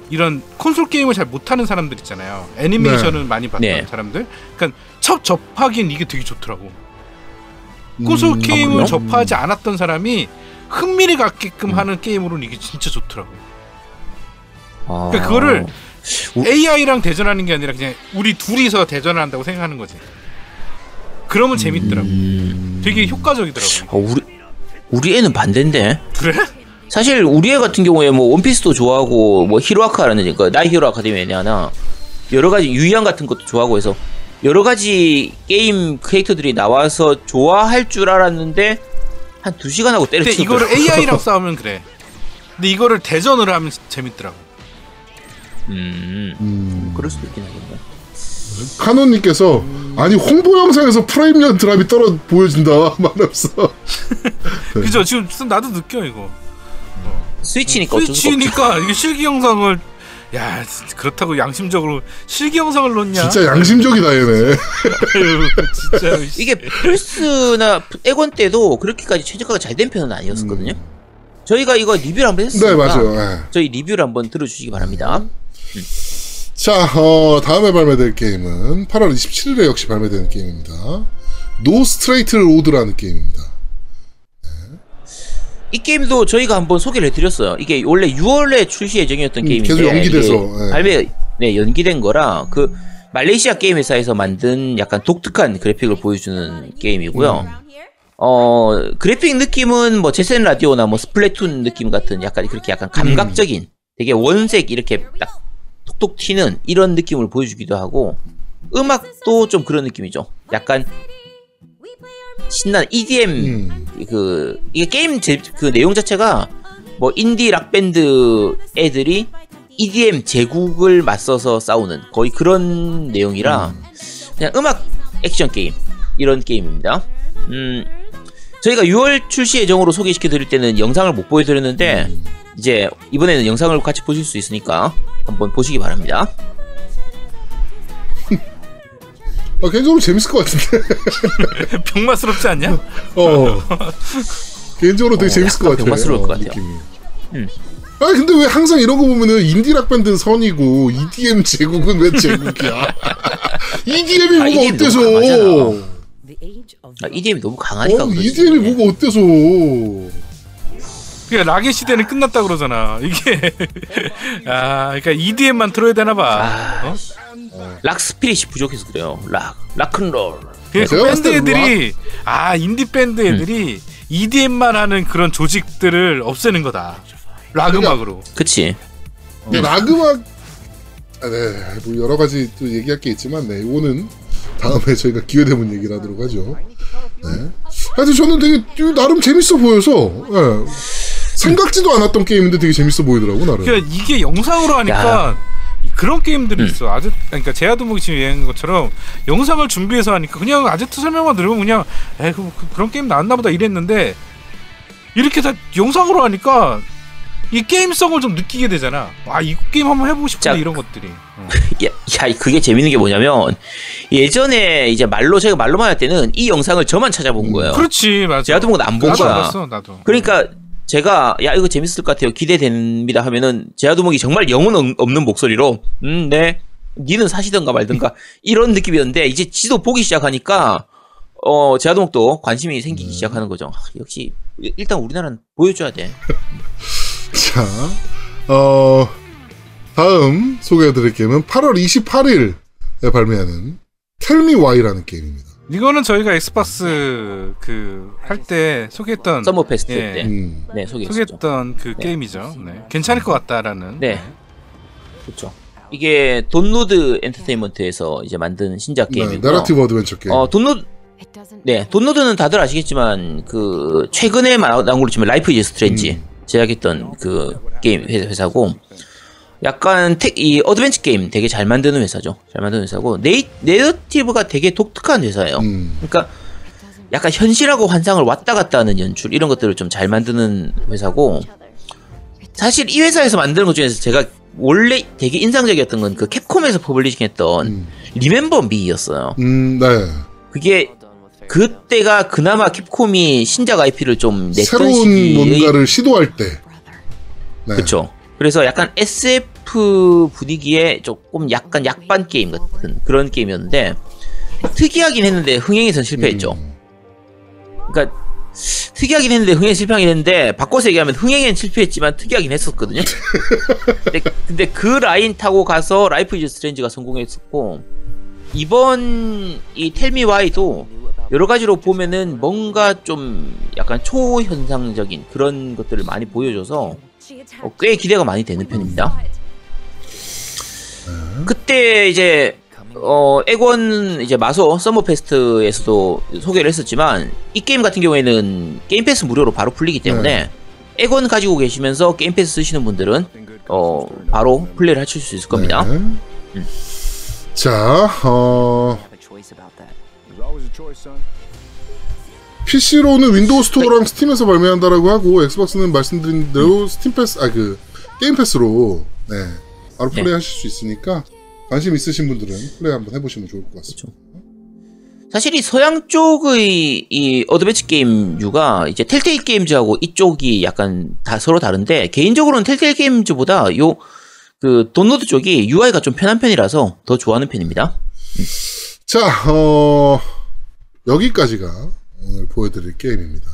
이런 콘솔 게임을 잘 못하는 사람들 있잖아요. 애니메이션을 많이 봤던 네. 사람들. 그러니까 첫 접하기엔 이게 되게 좋더라고. 콘솔 음, 게임을 그래요? 접하지 않았던 사람이 흥미를 갖게끔 음. 하는 게임으로는 이게 진짜 좋더라고. 아. 그러니까 그거를 우- AI랑 대전하는 게 아니라 그냥 우리 둘이서 대전을 한다고 생각하는 거지. 그러면 재밌더라고. 음. 되게 효과적이더라고. 어, 우리 우리 애는 반대인데. 그래? 사실 우리 애 같은 경우에 뭐 원피스도 좋아하고 뭐 히로아카라는 그 나이 히로 아카데미나 여러 가지 유희왕 같은 것도 좋아하고 해서 여러 가지 게임 캐릭터들이 나와서 좋아할 줄 알았는데 한 두 시간 하고 때려치고 이거를 AI랑 싸우면 그래. 근데 이거를 대전으로 하면 재밌더라고. 음 음. 그럴 수도 있긴 하겠네. 카논님께서 아니 홍보 영상에서 프레임년 드랍이 떨어 보여진다 말없어. 네. 그죠? 지금 나도 느껴 이거. 스위치니까. 스위치니까 이게 실기 영상을 야 그렇다고 양심적으로 실기 영상을 넣냐? 진짜 양심적이다 얘네. 진짜 이게 플스나 에곤 때도 그렇게까지 최저가가 잘 된 편은 아니었었거든요. 저희가 이거 리뷰를 한번 했으니까 네 맞아요. 네. 저희 리뷰를 한번 들어주시기 바랍니다. 자, 어, 다음에 발매될 게임은 8월 27일에 역시 발매되는 게임입니다. No Straight Roads라는 게임입니다. 이 게임도 저희가 한번 소개를 해드렸어요. 이게 원래 6월에 출시 예정이었던 음, 게임인데 계속 연기돼서, 예. 발매 네 연기된 거라 그 말레이시아 게임 회사에서 만든 약간 독특한 그래픽을 보여주는 게임이고요. 어 그래픽 느낌은 뭐 제센 라디오나 뭐 Splatoon 느낌 같은 약간 그렇게 약간 감각적인 되게 원색 이렇게 딱 톡톡 튀는 이런 느낌을 보여주기도 하고 음악도 좀 그런 느낌이죠. 약간 신나는 EDM 음. 그 이게 게임 제, 그 내용 자체가 뭐 인디 락 밴드 애들이 EDM 제국을 맞서서 싸우는 거의 그런 내용이라 그냥 음악 액션 게임 이런 게임입니다. 음 저희가 6월 출시 예정으로 소개시켜 드릴 때는 영상을 못 보여드렸는데 이제 이번에는 영상을 같이 보실 수 있으니까 한번 보시기 바랍니다. 아, 개인적으로 재밌을 것 같은데. 병맛스럽지 않냐? 어. 개인적으로 되게 어, 재밌을 것 같아요. 병맛스러울 것 같아요. 느낌이. 음. 아 근데 왜 항상 이런 거 보면은 인디 락 밴드는 선이고 EDM 제국은 왜 제국이야? EDM이 아, 뭐가 EDM 어때서? 너무 강하잖아. 아, EDM이 너무 강하니까 어. EDM이 뭐가 어때서? 그러니까 락의 시대는 끝났다 그러잖아. 이게 아, 그러니까 EDM만 틀어야 되나 봐. 아, 어? rock spirit이 부족해서 그래요. 락, 락큰롤. 그러니까 제가 밴드 애들이 아 인디 밴드 애들이 EDM만 하는 그런 조직들을 없애는 거다. 락 그러니까 음악으로. 그치. 네, 락음악 아, 네, 뭐 여러 가지 또 얘기할 게 있지만 네, 이거는 다음에 저희가 기회 되면 얘기를 하도록 하죠. 네. 하여튼 저는 되게 나름 재밌어 보여서 예. 생각지도 않았던 게임인데 되게 재밌어 보이더라고 나름. 그러니까 이게 영상으로 하니까 그런 게임들이 음. 있어. 아제 그러니까 제아도목이 지금 얘기한 것처럼 영상을 준비해서 하니까 그냥 아제트 설명만 들으면 그냥 에 그, 그, 그런 게임 나왔나 보다 이랬는데 이렇게 다 영상으로 하니까 이 게임성을 좀 느끼게 되잖아. 아, 이 게임 한번 해보고 싶다 자, 이런 것들이. 어. 야, 야, 그게 재밌는 게 뭐냐면 예전에 이제 말로 제가 말로만 할 때는 이 영상을 저만 찾아본 거예요. 그렇지, 맞아. 제아도목은 안본 나도 안 거야. 봤어, 나도. 그러니까 제가 야 이거 재밌을 것 같아요. 기대됩니다 하면은 제아도목이 정말 영혼 없- 없는 목소리로 음네. 니는 사시던가 말던가 이런 느낌이었는데 이제 지도 보기 시작하니까 어 제아도목도 관심이 생기기 시작하는 거죠. 아, 역시 일- 일단 우리나라는 보여줘야 돼. 자, 어, 다음 소개해드릴 게임은 8월 28일에 발매하는 Tell Me Why라는 게임입니다. 이거는 저희가 Xbox 그 할 때 소개했던 Summer Fest 예. 때 음. 네, 소개했던 그 게임이죠. 네. 괜찮을 것 같다라는. 네 그렇죠 이게 Dontnod Entertainment에서 이제 만든 신작 네, 게임이고요 나라티브 어드벤처 게임. 어 Dontnod 네, Dontnod는 다들 아시겠지만 그 최근에 마- 나온 걸로 치면 Life is Strange 음. 제작했던 그 게임 회- 회사고 약간 텍, 이 어드벤처 게임 되게 잘 만드는 회사죠. 잘 만드는 회사고 네이, narrative가 되게 독특한 회사예요. 음. 그러니까 약간 현실하고 환상을 왔다 갔다 하는 연출 이런 것들을 좀 잘 만드는 회사고 사실 이 회사에서 만드는 것 중에서 제가 원래 되게 인상적이었던 건 그 Capcom에서 퍼블리싱했던 음. Remember Me였어요. 음, 네. 그게 그때가 그나마 Capcom이 신작 IP를 좀 냈던 새로운 시기의 뭔가를 시도할 때. 네. 그쵸. 그래서 약간 SF 분위기의 조금 약간 약반 게임 같은 그런 게임이었는데 특이하긴 했는데 흥행에선 실패했죠. 음. 그러니까 특이하긴 했는데 흥행 실패하긴 했는데 바꿔서 얘기하면 흥행엔 실패했지만 특이하긴 했었거든요. 근데, 근데 그 라인 타고 가서 Life is Strange가 성공했었고 이번 이 Tell Me Why도 여러 가지로 보면은 뭔가 좀 약간 초현상적인 그런 것들을 많이 보여줘서 어, 꽤 기대가 많이 되는 편입니다. 그때 이제 어 엑원 이제 마소 Summer Fest에서도 소개를 했었지만 이 게임 같은 경우에는 Game Pass 무료로 바로 풀리기 때문에 엑원 가지고 계시면서 Game Pass 쓰시는 분들은 어 바로 플레이를 하실 수 있을 겁니다. 네. 자, 어, PC로는 Windows Store랑 Steam에서 발매한다라고 하고 Xbox는 말씀드린 대로 Steam Pass, 아 그 Game Pass로 네 바로 네. 플레이 하실 수 있으니까 관심 있으신 분들은 플레이 한번 해보시면 좋을 것 같습니다. 사실 이 서양 쪽의 이 어드벤처 게임류가 이제 Telltale Games하고 이쪽이 약간 다 서로 다른데 개인적으로는 Telltale Games보다 요 그 DONTNOD 쪽이 UI가 좀 편한 편이라서 더 좋아하는 편입니다. 자, 어, 여기까지가 오늘 보여드릴 게임입니다.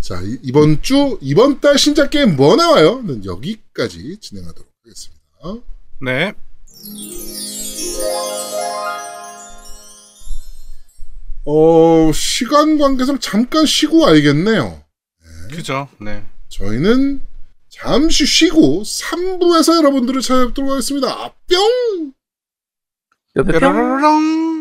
자, 이- 이번 주, 이번 달 신작 게임 뭐 나와요? 는 여기까지 진행하도록 하겠습니다. 네. 어, 시간 관계상 잠깐 쉬고 와야겠네요. 그죠. 네. 저희는 잠시 쉬고 3부에서 여러분들을 찾아뵙도록 하겠습니다. 뿅! 뼈뼈뿅. 뾰로롱.